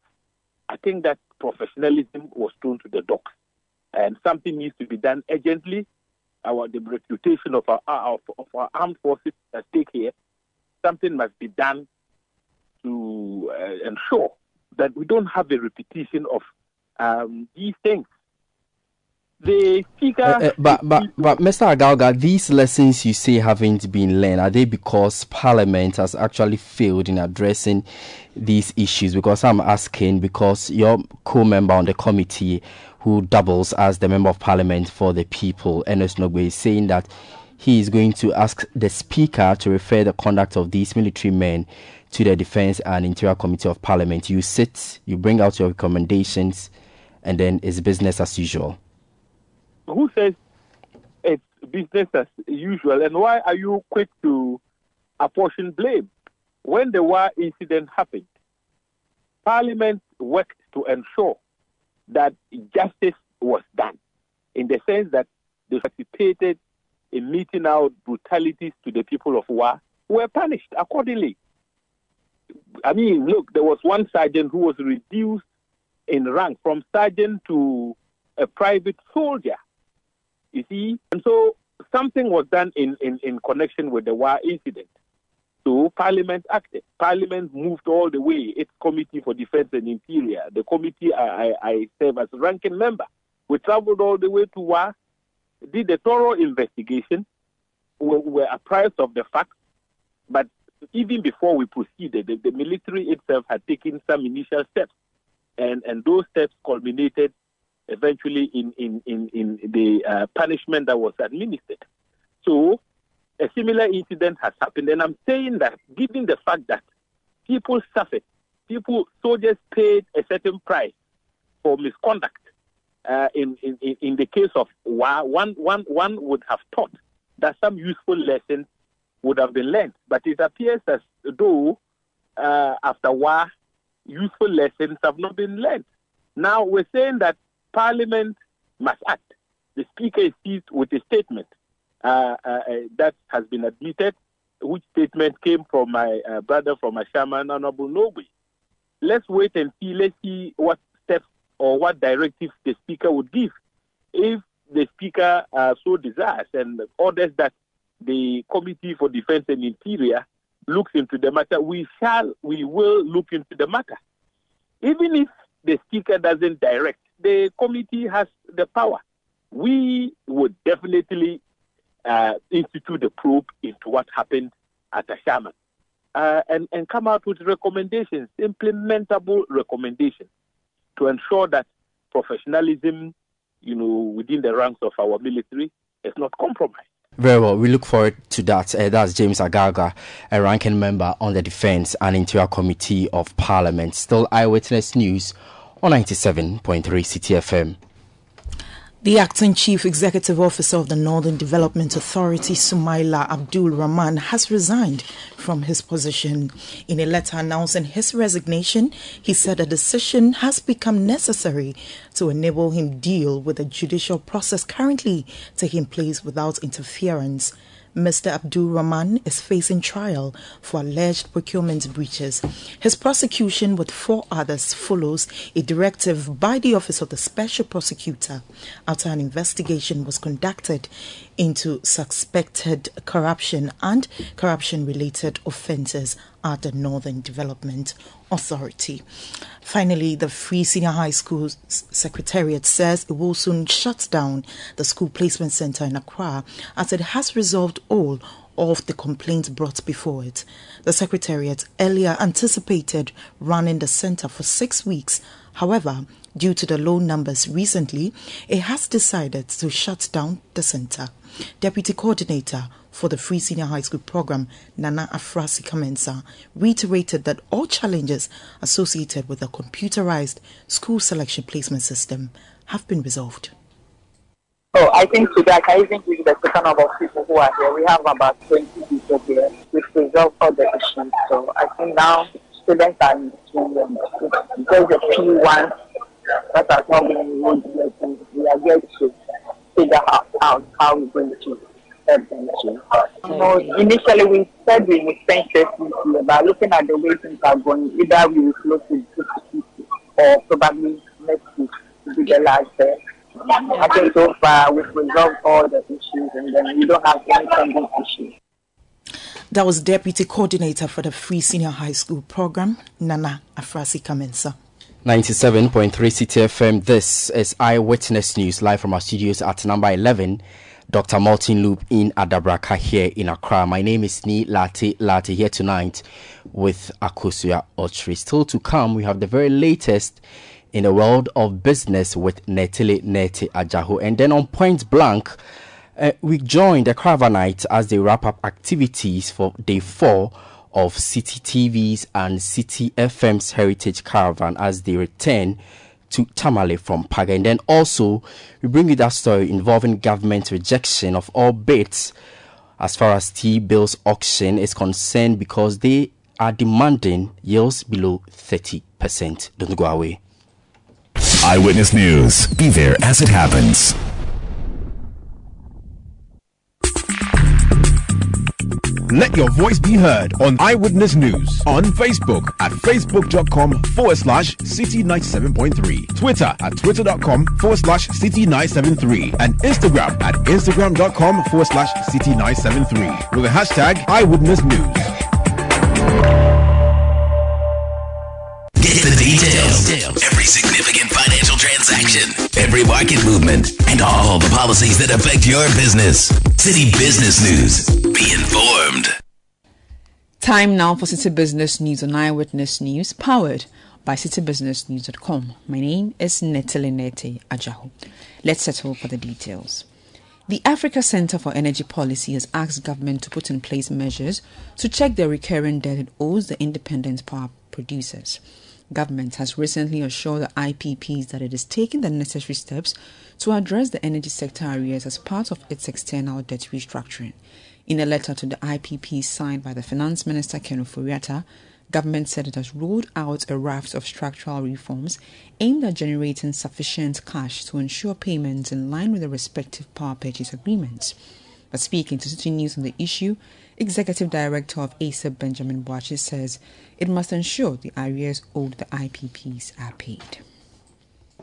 I think that professionalism was thrown to the dogs. And something needs to be done urgently. Our the reputation of our, of, of our armed forces at stake here. Something must be done to uh, ensure that we don't have a repetition of um, these things. The speaker. Uh, uh, but but but Mr. Agalga, these lessons you say haven't been learned. Are they because Parliament has actually failed in addressing these issues? Because I'm asking because your co-member on the committee, who doubles as the member of Parliament for the people, Ernest Norgbey, is saying that he is going to ask the Speaker to refer the conduct of these military men to the Defence and Interior Committee of Parliament. You sit, you bring out your recommendations, and then it's business as usual. Who says it's business as usual? And why are you quick to apportion blame? When the Wa incident happened, Parliament worked to ensure that justice was done in the sense that they participated in meting out brutalities to the people of Wa were punished accordingly. I mean, look, there was one sergeant who was reduced in rank from sergeant to a private soldier. You see? And so something was done in, in, in connection with the Wa incident. So Parliament acted. Parliament moved all the way. Its Committee for Defense and Interior, the committee I, I, I serve as ranking member, we traveled all the way to Wa, did a thorough investigation, we were apprised of the facts, but even before we proceeded, the, the, military itself had taken some initial steps, and, and those steps culminated eventually in, in, in, in the uh, punishment that was administered. So, a similar incident has happened, and I'm saying that given the fact that people suffered, people, soldiers paid a certain price for misconduct. Uh, in, in, in the case of one, one, one would have thought that some useful lessons would have been learned. But it appears as though uh, after Wa, useful lessons have not been learned. Now we're saying that Parliament must act. The Speaker is seized with a statement uh, uh, uh that has been admitted, which statement came from my uh, brother from Ashaiman, Honorable Norgbey. Let's wait and see. Let's see what steps or what directives the Speaker would give. If the Speaker uh, so desires and orders that the Committee for Defense and Interior looks into the matter, we shall, we will look into the matter. Even if the Speaker doesn't direct, the committee has the power. We would definitely uh, institute a probe into what happened at Ashaiman uh, and, and come out with recommendations, implementable recommendations to ensure that professionalism, you know, within the ranks of our military is not compromised. Very well. We look forward to that. Uh, that's James Agalga, a ranking member on the Defense and Interior Committee of Parliament. Still Eyewitness News on 97.3 Citi FM. The acting chief executive officer of the Northern Development Authority, Sumaila Abdul Rahman, has resigned from his position. In a letter announcing his resignation, he said a decision has become necessary to enable him deal with the judicial process currently taking place without interference. Mr. Abdul Rahman is facing trial for alleged procurement breaches. His prosecution with four others follows a directive by the Office of the Special Prosecutor after an investigation was conducted into suspected corruption and corruption related offences at the Northern Development Authority. Finally, the Free Senior High School Secretariat says it will soon shut down the school placement center in Accra as it has resolved all of the complaints brought before it. The Secretariat earlier anticipated running the center for six weeks. However, due to the low numbers recently, it has decided to shut down the center. Deputy Coordinator for the Free Senior High School program, Nana Afrasi Kamensa, reiterated that all challenges associated with the computerized school selection placement system have been resolved. Oh, I think today I can even give the total number of people who are here. We have about 20 people here. We've resolved all the issues. So I think now students are in school. There's a few ones that are not been enrolled We are here to figure out how we're going to help them to. You know, initially we said we would spend this year, but looking at the way things are going, either we will close it or probably next week to be the last day. I think so far we've resolved all the issues and then we don't have any pending issues. That was Deputy Coordinator for the Free Senior High School Program, Nana Afrasi Kamensa. 97.3 Citi FM. This is Eyewitness News live from our studios at number 11, Dr. Martin Loop in Adabraka here in Accra. My name is Nii Larte Lartey here tonight with Akosua Ochri. Still to come, we have the very latest in the world of business with Netile Neti Ajahu. And then on point blank, uh, we join the Caravanite as they wrap up activities for day four of Citi TV's and Citi FM's Heritage Caravan as they return to Tamale from Paga. And then also, we bring you that story involving government rejection of all bids as far as T bills auction is concerned because they are demanding yields below 30%. Don't go away. Eyewitness News. Be there as it happens. Let your voice be heard on Eyewitness News on Facebook at facebook.com forward slash citi 97.3, Twitter at twitter.com forward slash citi 973, and Instagram at instagram.com forward slash citi 973 with the hashtag Eyewitness News. Get the details. Every significant financial transaction, every market movement, and all the policies that affect your business. Citi Business News. Be informed. Time now for Citi Business News on Eyewitness News, powered by citibusinessnews.com. My name is Nete Ajahu. Let's settle for the details. The Africa Center for Energy Policy has asked government to put in place measures to check the recurring debt it owes the independent power producers. Government has recently assured the IPPs that it is taking the necessary steps to address the energy sector areas as part of its external debt restructuring. In a letter to the IPP signed by the Finance Minister Ken Ofori-Atta, government said it has rolled out a raft of structural reforms aimed at generating sufficient cash to ensure payments in line with the respective power purchase agreements. But speaking to Citi News on the issue, Executive Director of ACEP Benjamin Boakye says it must ensure the arrears owed the IPPs are paid.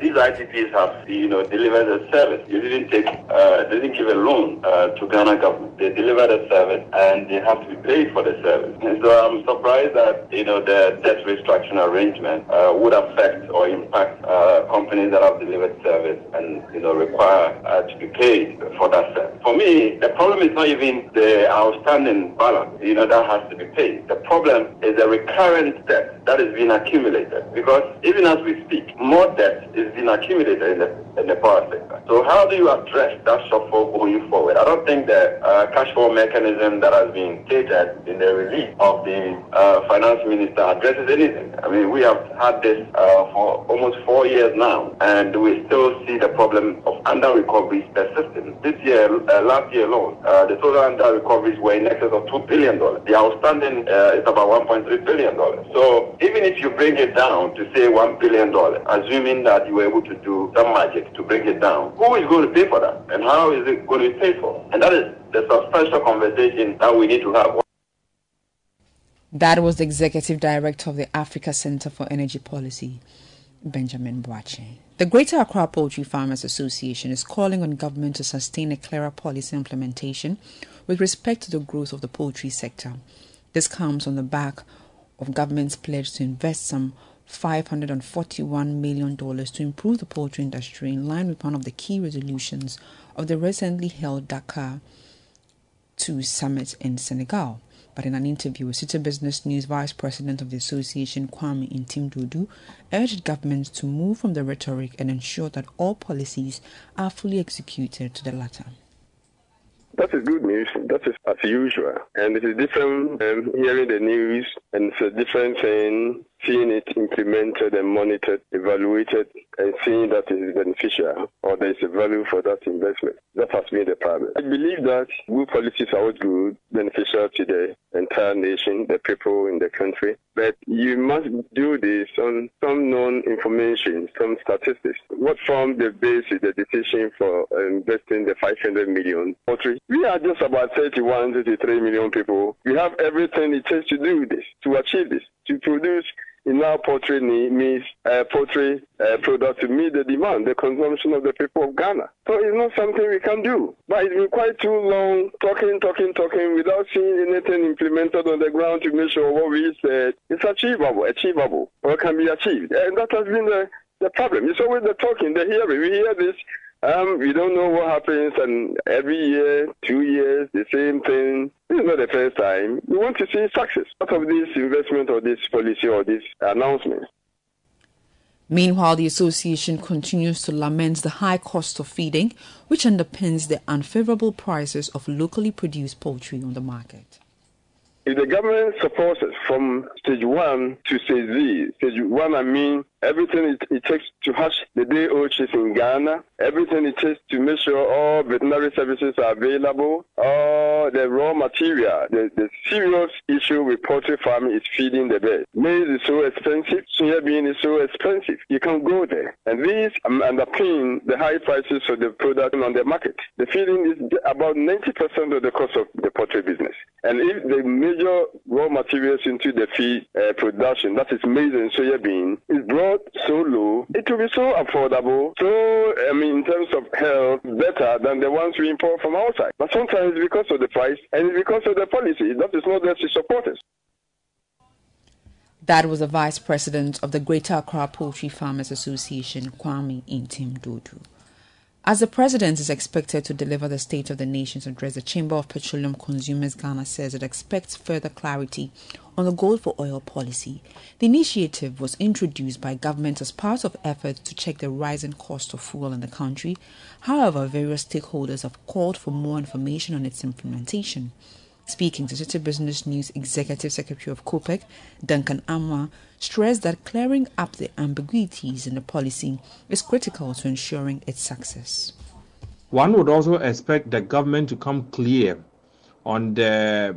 These IPPs have, you know, delivered a service. You didn't take, uh, didn't give a loan uh, to Ghana government. They delivered a service, and they have to be paid for the service. And so I'm surprised that, you know, the debt restructuring arrangement uh, would affect or impact uh, companies that have delivered service and, you know, require uh, to be paid for that service. For me, the problem is not even the outstanding balance, you know, that has to be paid. The problem is the recurrent debt that is being accumulated because even as we speak, more debt is is being accumulated in the, in the power sector. So how do you address that shortfall going forward? I don't think the uh, cash flow mechanism that has been stated in the release of the uh, finance minister addresses anything. I mean, we have had this uh, for almost four years now, and we still see the problem of under recoveries persisting. This year, uh, last year alone, uh, the total under recoveries were in excess of $2 billion. The outstanding uh, is about $1.3 billion. So even if you bring it down to say $1 billion, assuming that you were able to do some magic to bring it down, who is going to pay for that? And how is it going to be paid for? And that is the substantial conversation that we need to have. That was the Executive Director of the Africa Center for Energy Policy, Benjamin Boakye. The Greater Accra Poultry Farmers Association is calling on government to sustain a clearer policy implementation with respect to the growth of the poultry sector. This comes on the back of government's pledge to invest some $541 million to improve the poultry industry in line with one of the key resolutions of the recently held Dakar 2 summit in Senegal. But in an interview with Citi Business News, Vice President of the association, Kwame Intim Dodu, urged governments to move from the rhetoric and ensure that all policies are fully executed to the latter. That is good news. That is as usual. And it is different um, hearing the news, and it's a different thing seeing it implemented and monitored, evaluated, and seeing that it is beneficial or there is a value for that investment. That has been the problem. I believe that good policies are always good, beneficial to the entire nation, the people in the country. But you must do this on some known information, some statistics. What form the basis the decision for investing the 500 million? We are just about 31, 33 million people. We have everything it takes to do this, to achieve this, to produce enough poultry means uh, poultry uh, products to meet the demand, the consumption of the people of Ghana. So it's not something we can do. But it's been quite too long talking, talking, talking without seeing anything implemented on the ground to make sure what we said is achievable, achievable, or can be achieved. And that has been the, the problem. It's always the talking, the hearing. We hear this um, we don't know what happens, and every year, two years, the same thing. This is not the first time. We want to see success out of this investment or this policy or this announcement. Meanwhile, the association continues to lament the high cost of feeding, which underpins the unfavorable prices of locally produced poultry on the market. If the government supports us from stage one to stage Z, stage one, I mean everything it, it, takes to hatch the day old chicks in Ghana, everything it takes to make sure all veterinary services are available, all the raw material. The, the serious issue with poultry farming is feeding the birds. Maize is so expensive, soybean is so expensive. You can't go there. And these underpin the high prices of the product on the market. The feeding is about 90% of the cost of the poultry business. And if the major raw materials into the feed uh, production, that is maize and soybean, is brought so low, it will be so affordable, so, I mean, in terms of health, better than the ones we import from outside. But sometimes because of the price and because of the policy, that is not there to support us. That was the Vice President of the Greater Accra Poultry Farmers Association, Kwame Intim Dodu. As the President is expected to deliver the State of the Nation's address, the Chamber of Petroleum Consumers Ghana says it expects further clarity on the gold for oil policy. The initiative was introduced by government as part of efforts to check the rising cost of fuel in the country. However, various stakeholders have called for more information on its implementation. Speaking to Citi Business News Executive Secretary of COPEC, Duncan Amoah, stressed that clearing up the ambiguities in the policy is critical to ensuring its success. One would also expect the government to come clear on the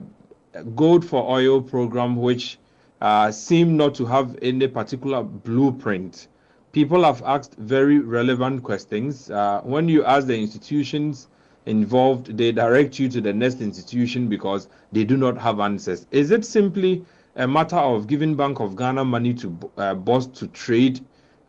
Gold for Oil program, which uh, seem not to have any particular blueprint. People have asked very relevant questions. Uh, when you ask the institutions involved, they direct you to the next institution because they do not have answers. Is it simply a matter of giving Bank of Ghana money to uh, boss to trade?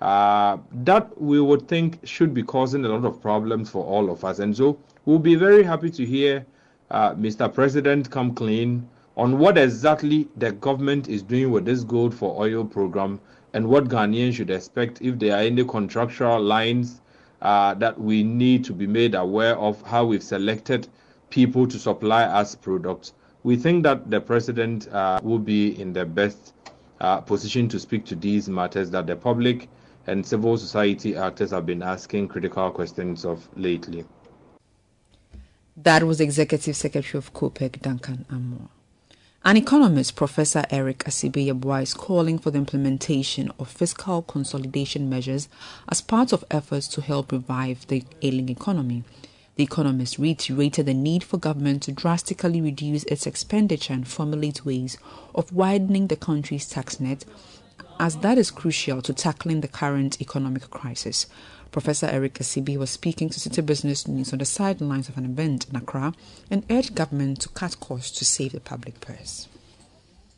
Uh, that we would think should be causing a lot of problems for all of us. And so we'll be very happy to hear uh, Mr. President come clean on what exactly the government is doing with this gold for oil program and what Ghanaians should expect if there are any contractual lines uh, that we need to be made aware of how we've selected people to supply us products. We think that the president uh, will be in the best uh, position to speak to these matters that the public and civil society actors have been asking critical questions of lately. That was Executive Secretary of COPEC, Duncan Amoah. An economist, Professor Eric Assibey is calling for the implementation of fiscal consolidation measures as part of efforts to help revive the ailing economy. The economist reiterated the need for government to drastically reduce its expenditure and formulate ways of widening the country's tax net, as that is crucial to tackling the current economic crisis. Professor Eric Assibey was speaking to Citi Business News on the sidelines of an event in Accra and urged government to cut costs to save the public purse.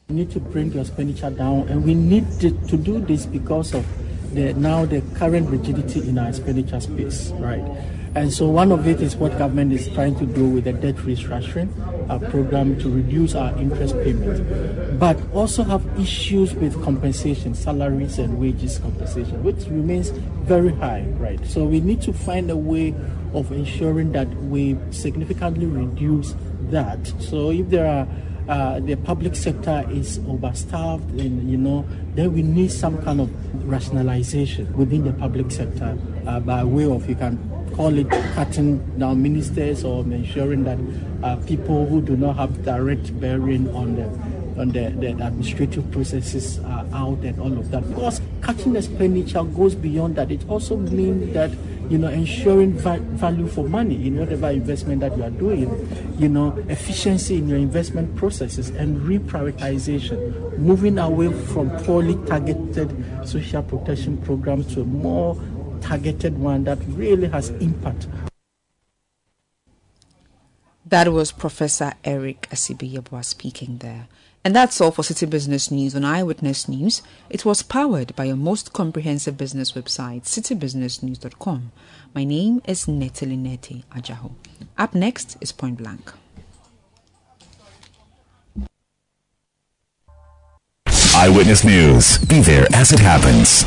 We need to bring your expenditure down, and we need to, to do this because of the now the current rigidity in our expenditure space, right? And so one of it is what government is trying to do with the debt restructuring program to reduce our interest payment, but also have issues with compensation, salaries and wages compensation, which remains very high, right? So we need to find a way of ensuring that we significantly reduce that. So if there are uh, the public sector is overstaffed and you know then we need some kind of rationalization within the public sector uh, by way of you can call it cutting down ministers or ensuring that uh, people who do not have direct bearing on the on the, the administrative processes are out and all of that. Because cutting expenditure goes beyond that. It also means that you know ensuring va- value for money in whatever investment that you are doing. You know efficiency in your investment processes and reprioritization, moving away from poorly targeted social protection programs to a more targeted one that really has impact. That was Professor Eric Asibiyabwa speaking there. And that's all for Citi Business News on Eyewitness News. It was powered by your most comprehensive business website, citibusinessnews.com. My name is Natalie Neti Ajaho. Up next is Point Blank. Eyewitness News. Be there as it happens.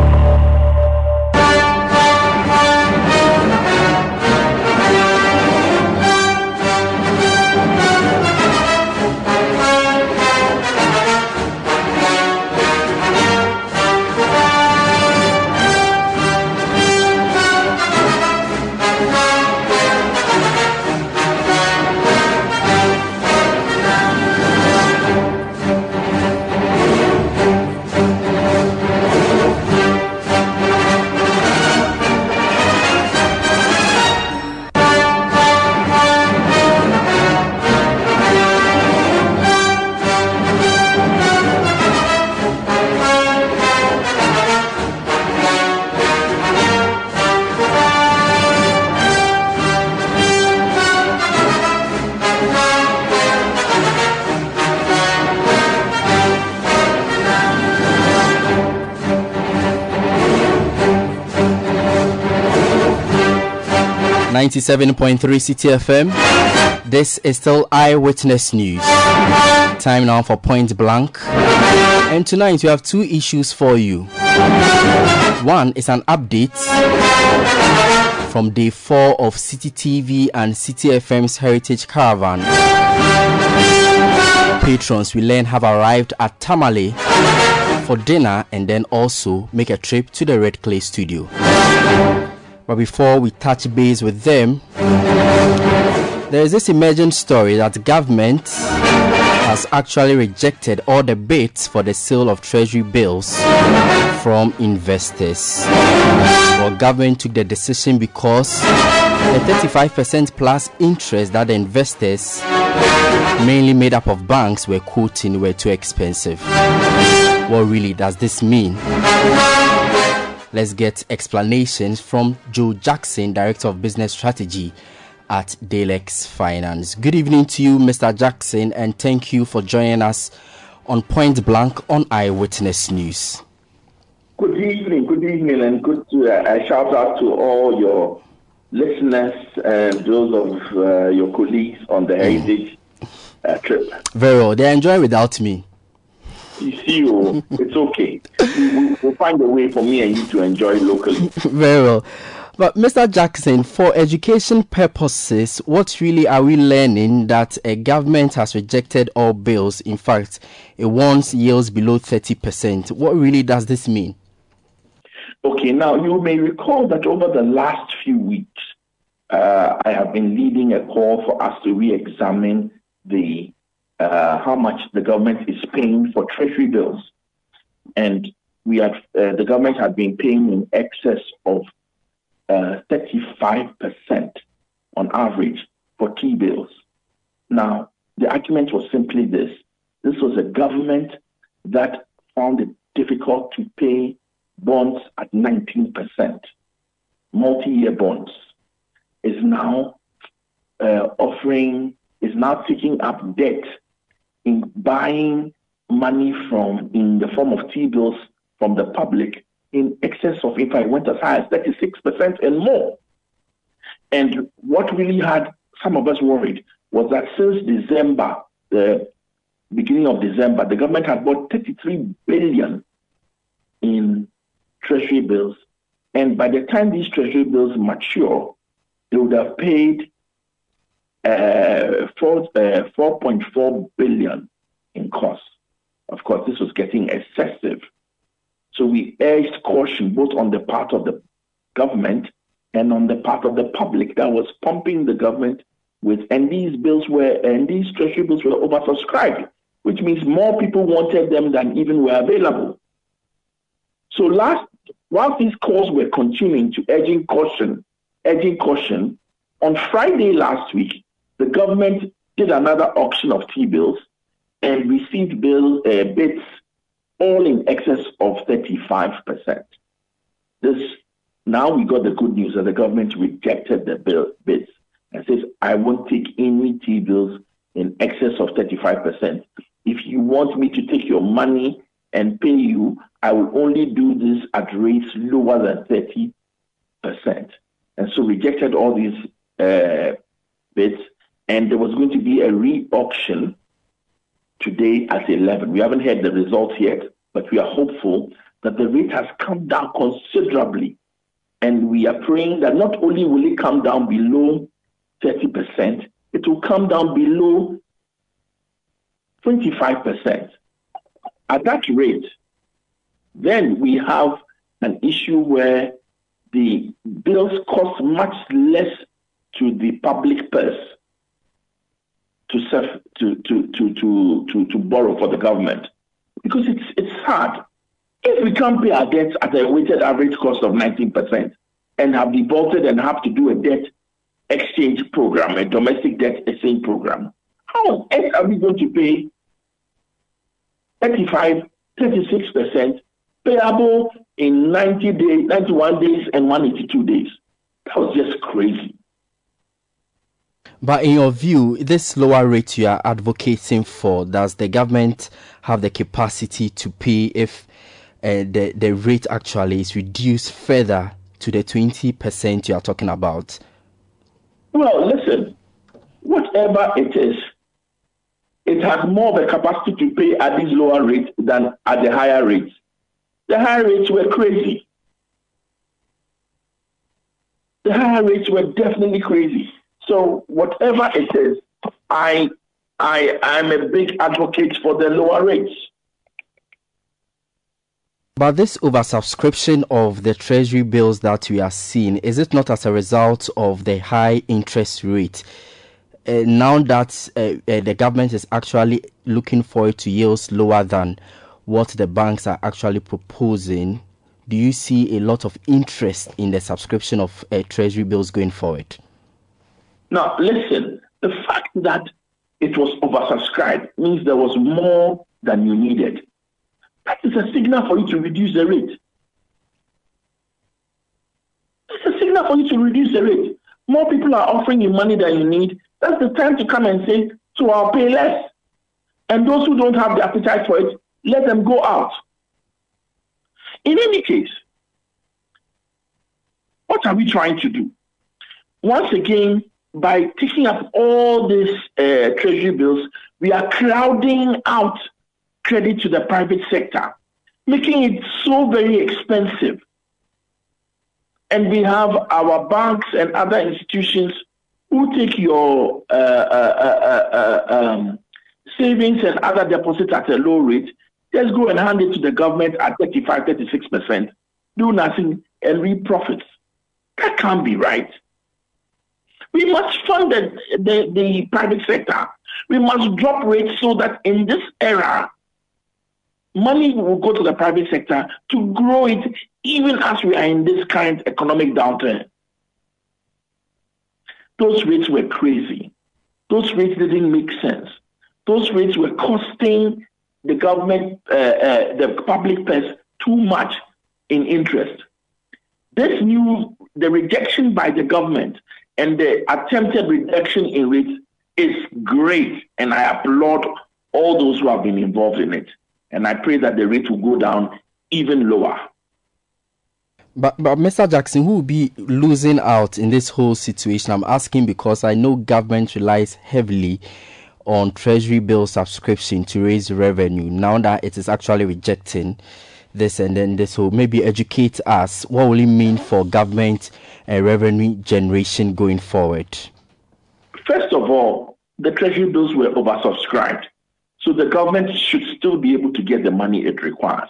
97.3 Citi FM. This is still Eyewitness News. Time now for Point Blank. And tonight we have two issues for you. One is an update from day four of Citi TV and Citi FM's Heritage Caravan. Patrons we learn have arrived at Tamale for dinner and then also make a trip to the Red Clay studio. But before we touch base with them, there is this emerging story that government has actually rejected all the bids for the sale of treasury bills from investors. Well, government took the decision because the 35% plus interest that the investors, mainly made up of banks, were quoting were too expensive. What really does this mean? Let's get explanations from Joe Jackson, Director of Business Strategy at Dalex Finance. Good evening to you, Mr. Jackson, and thank you for joining us on Point Blank on Eyewitness News. Good evening, good evening, and good to uh, shout out to all your listeners and those of uh, your colleagues on the Heritage uh, trip. Very well. They enjoy without me. You see, oh, it's okay. We, will find a way for me and you to enjoy locally. [LAUGHS] Very well. But Mr. Jackson, for education purposes, what really are we learning that a government has rejected all bills? In fact, it wants yields below 30%. What really does this mean? Okay, now you may recall that over the last few weeks, uh, I have been leading a call for us to re examine the uh, how much the government is paying for treasury bills. And we had, uh, the government had been paying in excess of uh, 35% on average for T bills. Now, the argument was simply this this was a government that found it difficult to pay bonds at 19%. Multi year bonds is now uh, offering, is now taking up debt in buying money from in the form of T-bills from the public in excess of, if I went as high as 36% and more. And what really had some of us worried was that since December, the beginning of December, the government had bought 33 billion in treasury bills. And by the time these treasury bills mature, they would have paid uh, 4, uh, 4.4 billion in costs. Of course, this was getting excessive. So we urged caution both on the part of the government and on the part of the public that was pumping the government with, and these bills were, and these treasury bills were oversubscribed, which means more people wanted them than even were available. So last while these calls were continuing to urging caution, urging caution, on Friday last week, the government did another auction of T-bills and received bill uh, bids all in excess of 35%. This now we got the good news that the government rejected the bill bids and says, I won't take any T-bills in excess of 35%. If you want me to take your money and pay you, I will only do this at rates lower than 30%. And so rejected all these uh, bids, and there was going to be a re-auction today at 11. We haven't heard the results yet, but we are hopeful that the rate has come down considerably. And we are praying that not only will it come down below 30%, it will come down below 25%. At that rate, then we have an issue where the bills cost much less to the public purse to, to, to, to, to, to, to borrow for the government. Because it's, it's hard. If we can't pay our debts at a weighted average cost of 19% and have defaulted and have to do a debt exchange program, a domestic debt exchange program, how on earth are we going to pay 35, 36% payable in 90 days, 91 days, and 182 days? That was just crazy. But in your view, this lower rate you are advocating for, does the government have the capacity to pay if uh, the, the rate actually is reduced further to the 20% you are talking about? Well, listen, whatever it is, it has more of a capacity to pay at these lower rates than at the higher rates. The higher rates were crazy. The higher rates were definitely crazy. So whatever it is, I I am a big advocate for the lower rates. But this oversubscription of the treasury bills that we are seeing, is it not as a result of the high interest rate? Uh, now that uh, uh, the government is actually looking for it to yields lower than what the banks are actually proposing, do you see a lot of interest in the subscription of uh, treasury bills going forward? Now, listen, the fact that it was oversubscribed means there was more than you needed. That is a signal for you to reduce the rate. It's a signal for you to reduce the rate. More people are offering you money than you need. That's the time to come and say, so I'll pay less. And those who don't have the appetite for it, let them go out. In any case, what are we trying to do? Once again, by taking up all these uh, treasury bills, we are crowding out credit to the private sector, making it so very expensive. And we have our banks and other institutions who take your uh, uh, uh, uh um, savings and other deposits at a low rate, just go and hand it to the government at 35, 36%, do nothing, and reap profits. That can't be right. We must fund the, the, the private sector. We must drop rates so that in this era, money will go to the private sector to grow it even as we are in this current economic downturn. Those rates were crazy. Those rates didn't make sense. Those rates were costing the government, uh, uh, the public purse too much in interest. This new, the rejection by the government and the attempted reduction in rates is great, and I applaud all those who have been involved in it. And I pray that the rate will go down even lower. But, but Mr. Jackson, who will be losing out in this whole situation? I'm asking because I know government relies heavily on treasury bill subscription to raise revenue. Now that it is actually rejecting this and then this will maybe educate us what will it mean for government and revenue generation going forward? First of all, the treasury bills were oversubscribed. So the government should still be able to get the money it requires.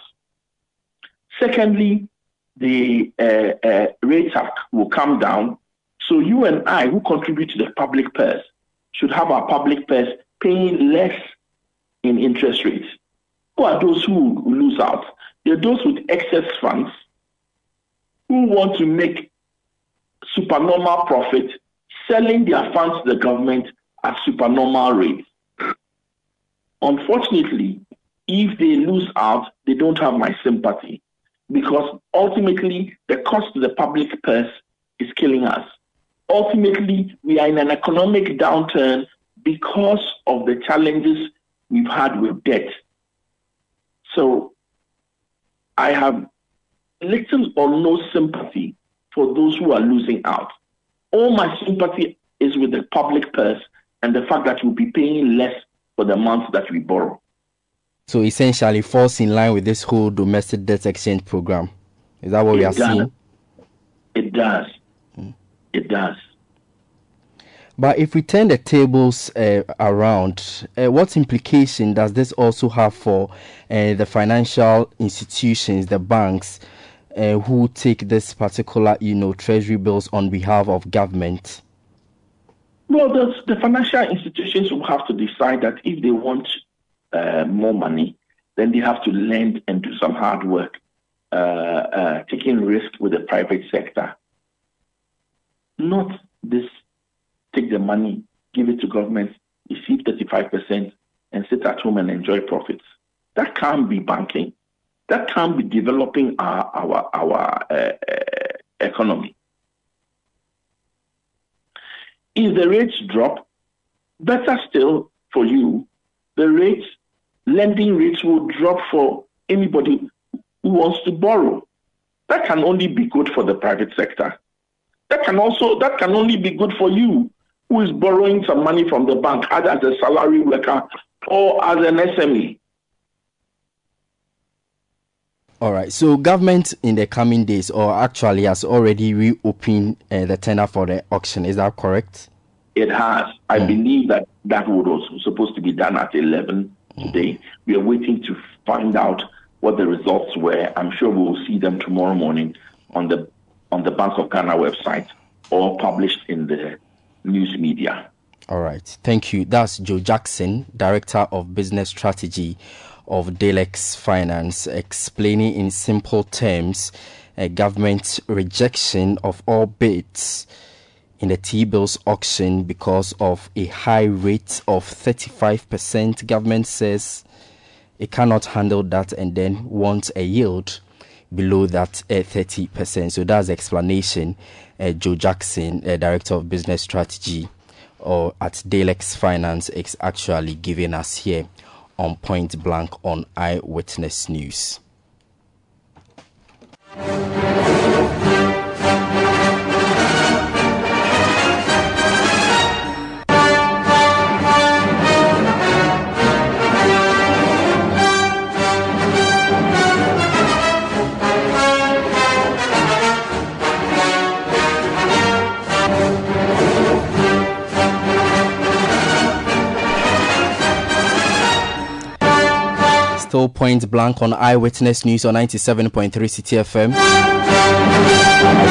Secondly, the uh, uh, rates have, will come down. So you and I, who contribute to the public purse, should have our public purse paying less in interest rates. Who are those who lose out? They're those with excess funds who want to make supernormal profit selling their funds to the government at supernormal rates. Unfortunately, if they lose out, they don't have my sympathy because ultimately the cost to the public purse is killing us. Ultimately, we are in an economic downturn because of the challenges we've had with debt. So I have little or no sympathy for those who are losing out. All my sympathy is with the public purse and the fact that we'll be paying less for the amounts that we borrow. So essentially falls in line with this whole domestic debt exchange program. Is that what it we are does. seeing? It does. Hmm. It does. But if we turn the tables uh, around, uh, what implication does this also have for uh, the financial institutions, the banks, uh, who take this particular, you know, treasury bills on behalf of government? Well, the, the financial institutions will have to decide that if they want uh, more money, then they have to lend and do some hard work, uh, taking risk with the private sector. Not this take the money, give it to government, receive 35%, and sit at home and enjoy profits. That can't be banking. That can't be developing our, our, our uh, uh, economy. If the rates drop, better still for you, the rates, lending rates will drop for anybody who wants to borrow. That can only be good for the private sector. That can also that can only be good for you who is borrowing some money from the bank, either as a salary worker or as an SME. All right. So government in the coming days, or actually has already reopened uh, the tender for the auction. Is that correct? It has. I believe that that would also supposed to be done at 11 today. We are waiting to find out what the results were. I'm sure we will see them tomorrow morning on the on the Bank of Ghana website or published in the news media. All right. Thank you. That's Joe Jackson, Director of Business Strategy of Dalex Finance, explaining in simple terms a government rejection of all bids in the T-bills auction because of a high rate of 35%. Government says it cannot handle that and then wants a yield below that uh, 30%. So that's the explanation. Uh, Joe Jackson, uh, Director of Business Strategy or at Dalex Finance, is actually giving us here on Point Blank on Eyewitness News. Still point blank on Eyewitness News on 97.3 Citi FM.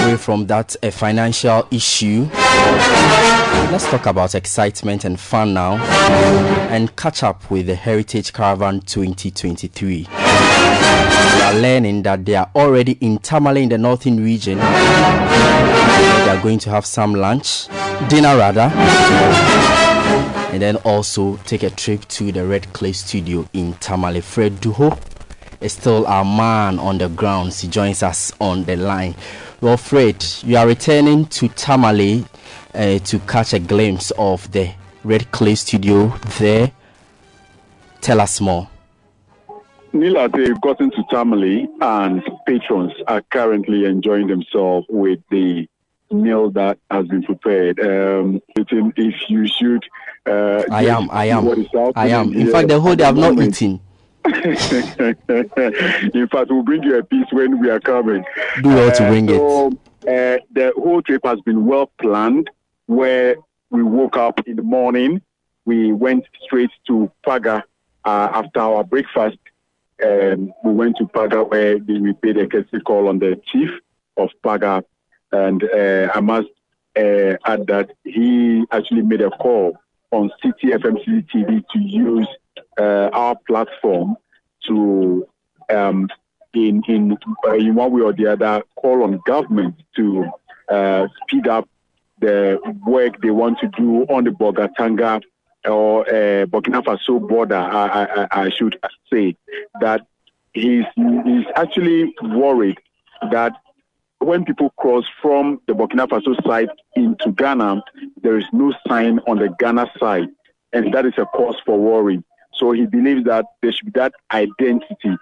Away from that, a financial issue. Let's talk about excitement and fun now and catch up with the Heritage Caravan 2023. We are learning that they are already in Tamale in the northern region. They are going to have some lunch, dinner rather and then also take a trip to the Red Clay Studio in Tamale. Fred Duho is still our man on the grounds. He joins us on the line. Well, Fred, you are returning to Tamale uh, to catch a glimpse of the Red Clay Studio there. Tell us more. Nii, they've gotten to Tamale and patrons are currently enjoying themselves with the meal that has been prepared. Um, if you should, uh, I am, I am, I am. In fact, the whole day I've not eaten. [LAUGHS] In fact, we'll bring you a piece when we are coming. Do well to bring it. so, Uh, the whole trip has been well planned. Where we woke up in the morning, we went straight to Paga uh, after our breakfast. Um, we went to Paga where we paid a courtesy call on the chief of Paga, and uh, I must uh, add that he actually made a call on City TV to use uh, our platform to um, in in, uh, in one way or the other, call on government to uh, speed up the work they want to do on the Bolgatanga or uh, Burkina Faso border. I, I, I should say that he's he's actually worried that when people cross from the Burkina Faso side into Ghana, there is no sign on the Ghana side, and that is a cause for worry. So he believes that there should be that identity,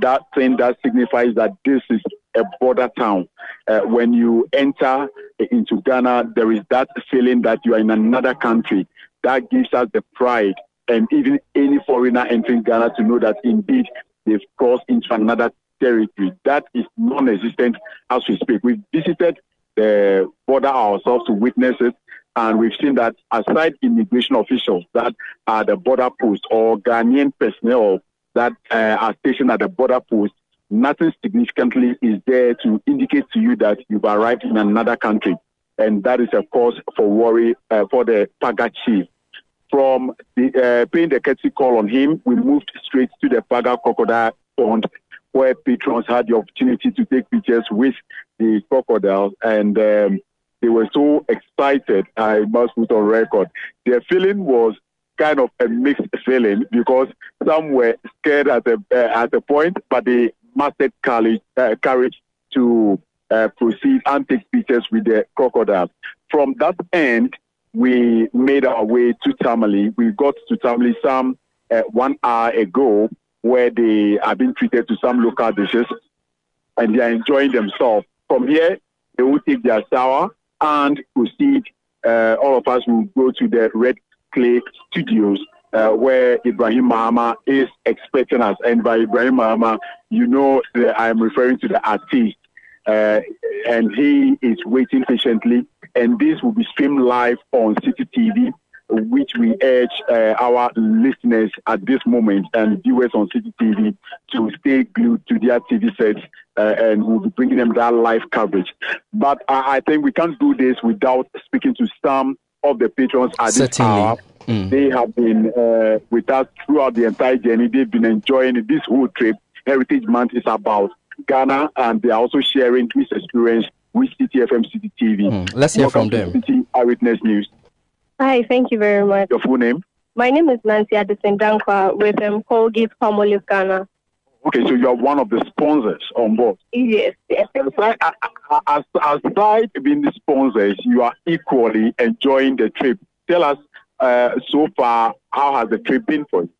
that thing that signifies that this is a border town. Uh, when you enter into Ghana, there is that feeling that you are in another country. That gives us the pride, and even any foreigner entering Ghana to know that indeed they've crossed into another territory. That is non existent as we speak. We've visited the border ourselves to witness it. And we've seen that aside immigration officials that are the border post or Ghanaian personnel that uh, are stationed at the border post, nothing significantly is there to indicate to you that you've arrived in another country. And that is a cause for worry uh, for the Paga chief. From the, uh, paying the courtesy call on him, we moved straight to the Paga crocodile pond where patrons had the opportunity to take pictures with the crocodiles. And um, they were so excited, I must put on record. Their feeling was kind of a mixed feeling because some were scared at a, uh, at a point, but they mastered courage, uh, courage to uh, proceed and take pictures with the crocodiles. From that end, we made our way to Tamale. We got to Tamale some uh, one hour ago where they are being treated to some local dishes and they are enjoying themselves. From here, they will take their shower and proceed. Uh, all of us will go to the Red Clay Studios uh, where Ibrahim Mahama is expecting us. And by Ibrahim Mahama, you know I am referring to the artist. Uh, and he is waiting patiently. And this will be streamed live on Citi TV which we urge uh, our listeners at this moment and viewers on Citi TV to stay glued to their TV sets uh, and we'll be bringing them that live coverage. But I, I think we can't do this without speaking to some of the patrons at Certainly. this hour. Mm. They have been uh, with us throughout the entire journey. They've been enjoying this whole trip. Heritage Month is about Ghana, and they are also sharing this experience with CTFM FM, Citi Mm. Let's hear Welcome from them. Citi Eyewitness News. Hi, thank you very much. Your full name? My name is Nancy Addison Dankwa with um, Colgate Palmolive Ghana. Okay, so you are one of the sponsors on board. Yes, yes. Aside, as, aside being the sponsors, you are equally enjoying the trip. Tell us uh, so far, how has the trip been for you?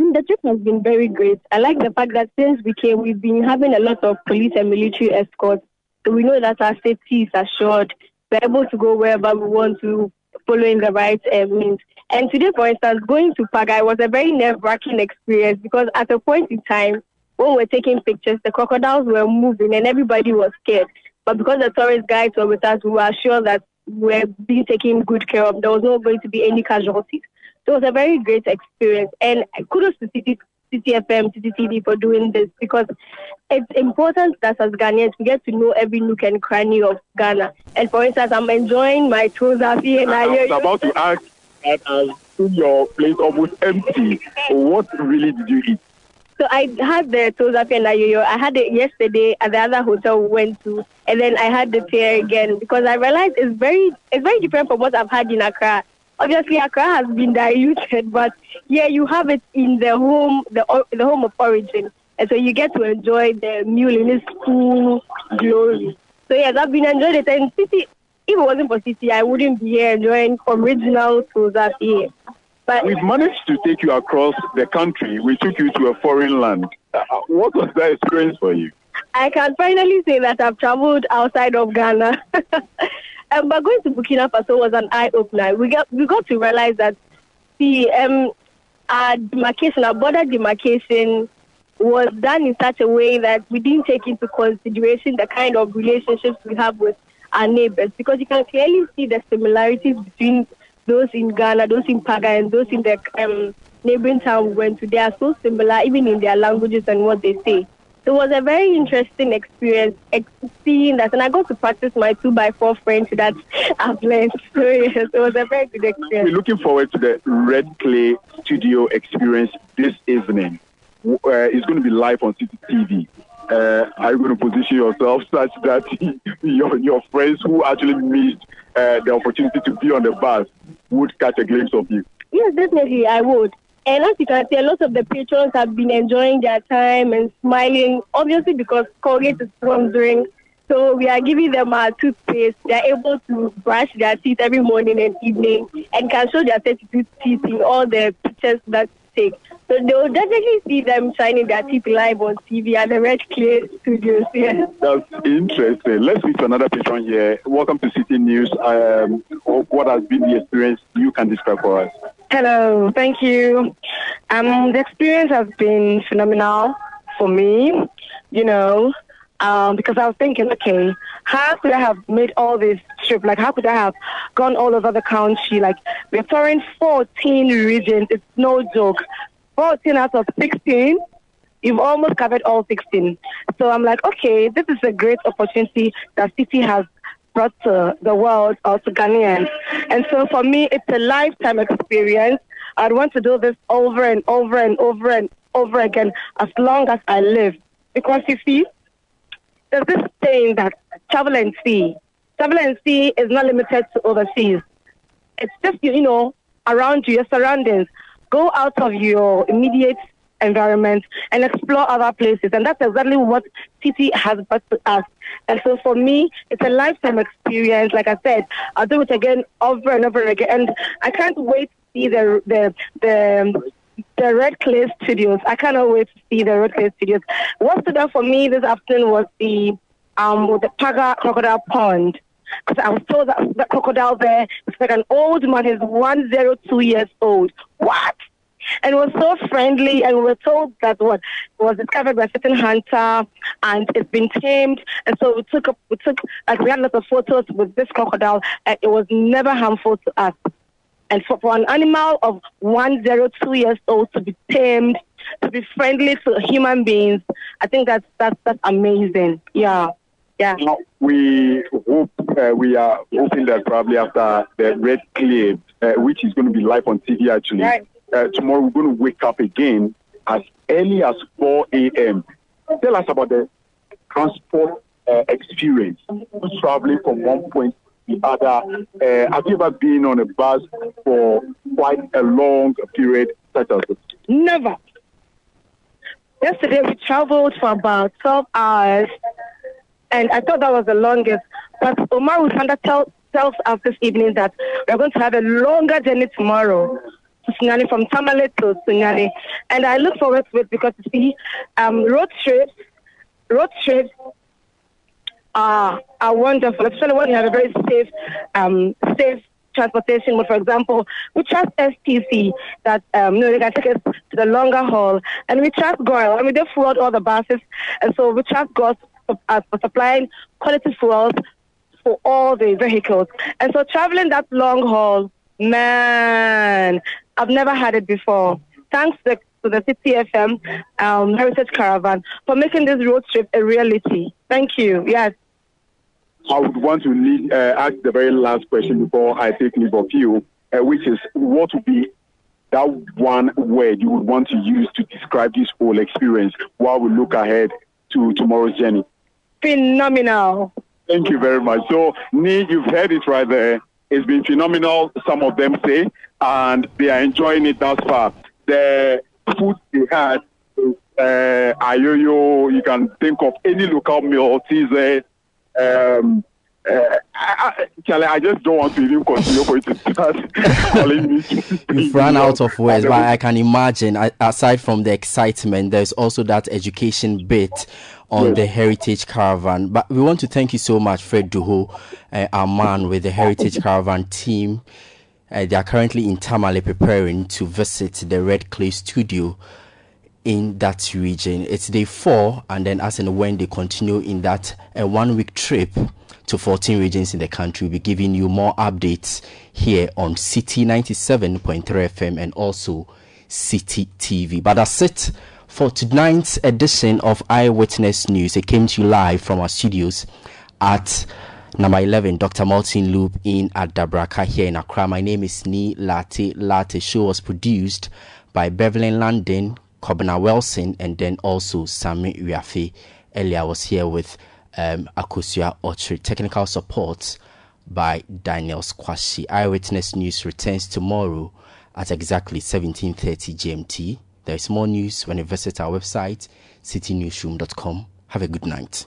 Mm, the trip has been very great. I like the fact that since we came, we've been having a lot of police and military escorts. So we know that our safety is assured. We're able to go wherever we want to following the right uh, means. And today, for instance, going to Paga was a very nerve-wracking experience because at a point in time, when we were taking pictures, the crocodiles were moving and everybody was scared. But because the tourist guides were with us, we were sure that we were being taken good care of. There was not going to be any casualties. So it was a very great experience. And kudos to Citi Citi FM, Citi for doing this because it's important that as Ghanaians we get to know every nook and cranny of Ghana. And for instance, I'm enjoying my Tozafi and I. I was about to ask that I've your place almost empty. What really did you eat? So I had the Tozafi and Ayoyo. I had it yesterday at the other hotel we went to, and then I had the tear again because I realized it's very it's very different from what I've had in Accra obviously Accra has been diluted, but yeah, you have it in the home, the the home of origin, and so you get to enjoy the meal in its glory. So yes, I've been enjoying it. And Citi, if it wasn't for Citi, I wouldn't be here enjoying original Toza here. But we've managed to take you across the country. We took you to a foreign land. Uh, what was that experience for you? I can finally say that I've traveled outside of Ghana. [LAUGHS] Um, but going to Burkina Faso was an eye opener. We got we got to realize that the um, our demarcation, our border demarcation, was done in such a way that we didn't take into consideration the kind of relationships we have with our neighbors, because you can clearly see the similarities between those in Ghana, those in Paga, and those in the um, neighboring town we went to. They are so similar, even in their languages and what they say it was a very interesting experience seeing that, and I got to practice my two by four French that [LAUGHS] I've learned. So yes, it was a very good experience. We're looking forward to the Red Clay Studio experience this evening. uh, is going to be live on Citi TV. Uh, are you going to position yourself such that [LAUGHS] your, your friends who actually missed uh, the opportunity to be on the bus would catch a glimpse of you? Yes, definitely, I would. And as you can see, a lot of the patrons have been enjoying their time and smiling, obviously because Colgate is sponsoring. So we are giving them our toothpaste. They are able to brush their teeth every morning and evening and can show their 32 teeth in all the pictures that take. So they will definitely see them shining their teeth live on TV at the Red Clay Studios. [LAUGHS] Yeah. That's interesting. Let's speak to another patron here. Welcome to Citi News. Um, what has been the experience you can describe for us? Hello, thank you. Um, the experience has been phenomenal for me, you know, um, because I was thinking, okay, how could I have made all this trip? Like, how could I have gone all over the country? Like, we're touring 14 regions. It's no joke. 14 out of 16. You've almost covered all 16. So I'm like, okay, this is a great opportunity that Citi has brought to the world or to Ghanaians. And so for me, it's a lifetime experience. I'd want to do this over and over and over and over again as long as I live. Because you see, there's this saying that travel and see. Travel and see is not limited to overseas. It's just, you know, around you, your surroundings. Go out of your immediate environment and explore other places. And that's exactly what Citi has brought to us. And so for me, it's a lifetime experience. Like I said, I'll do it again over and over again. And I can't wait to see the the the the Red Clay Studios. I cannot wait to see the Red Clay Studios. What stood out for me this afternoon was the um the Paga Crocodile Pond. Because I was told that the crocodile there is like an old man. He's 102 years old. What? And was so friendly. And we were told that what was discovered by a certain hunter, and it's been tamed. And so we took a, we took like we had lots of photos with this crocodile, and it was never harmful to us. And for, for an animal of 102 years old to be tamed, to be friendly to human beings, I think that's that's that's amazing. Yeah. Yeah. We hope uh, we are hoping that probably after the Red Clay, uh, which is going to be live on TV actually, right uh, tomorrow we're going to wake up again as early as 4 a.m. Tell us about the transport uh, experience, traveling from one point to the other. Uh, have you ever been on a bus for quite a long period, such as this? Never. Yesterday we traveled for about 12 hours, and I thought that was the longest. But Omar Usanda tell, tells us this evening that we're going to have a longer journey tomorrow to Sunyani, from Tamale to Sunyani. And I look forward to it because you see, um, road trips, road trips are, are wonderful, especially when you have a very safe, um, safe transportation. But for example, we trust STC that um, you know, they can take us to the longer haul, and we trust GOIL. I mean, they fueled all the buses, and so we trust GOIL for, uh, for supplying quality fuels for all the vehicles. And so traveling that long haul, man, I've never had it before. Thanks to, to the Citi FM um, Heritage Caravan for making this road trip a reality. Thank you. Yes. I would want to lead, uh, ask the very last question before I take leave of you, uh, which is what would be that one word you would want to use to describe this whole experience while we look ahead to tomorrow's journey? Phenomenal. Thank you very much. So, Nii, you've heard it right there. It's been phenomenal, some of them say, and they are enjoying it thus far. The food they had uh, ayoyo, you can think of any local meal, teaser. Um, uh, I, Charlie, I just don't want to even continue for you to start [LAUGHS] calling me. You've run out of words, but I can imagine, aside from the excitement, there's also that education bit on yes. the Heritage Caravan. But we want to thank you so much, Fred Duho, uh, our man with the Heritage [LAUGHS] Caravan team. Uh, they are currently in Tamale preparing to visit the Red Clay studio in that region. It's day four, and then as and when they continue in that uh, one week trip to 14 regions in the country, we'll be giving you more updates here on Citi 97.3 FM and also Citi TV. But that's it for tonight's edition of Eyewitness News. It came to you live from our studios at number 11, Dr. Martin Loop in at Dabraka here in Accra. My name is Nii Larte. Lartey show was produced by Beverly London, Kobina Wilson, and then also Sami Uyafi. Earlier I was here with um, Ochri. Technical support by Daniel Squashi. Eyewitness News returns tomorrow at exactly 17.30 GMT. There is more news when you visit our website, citinewsroom.com. Have a good night.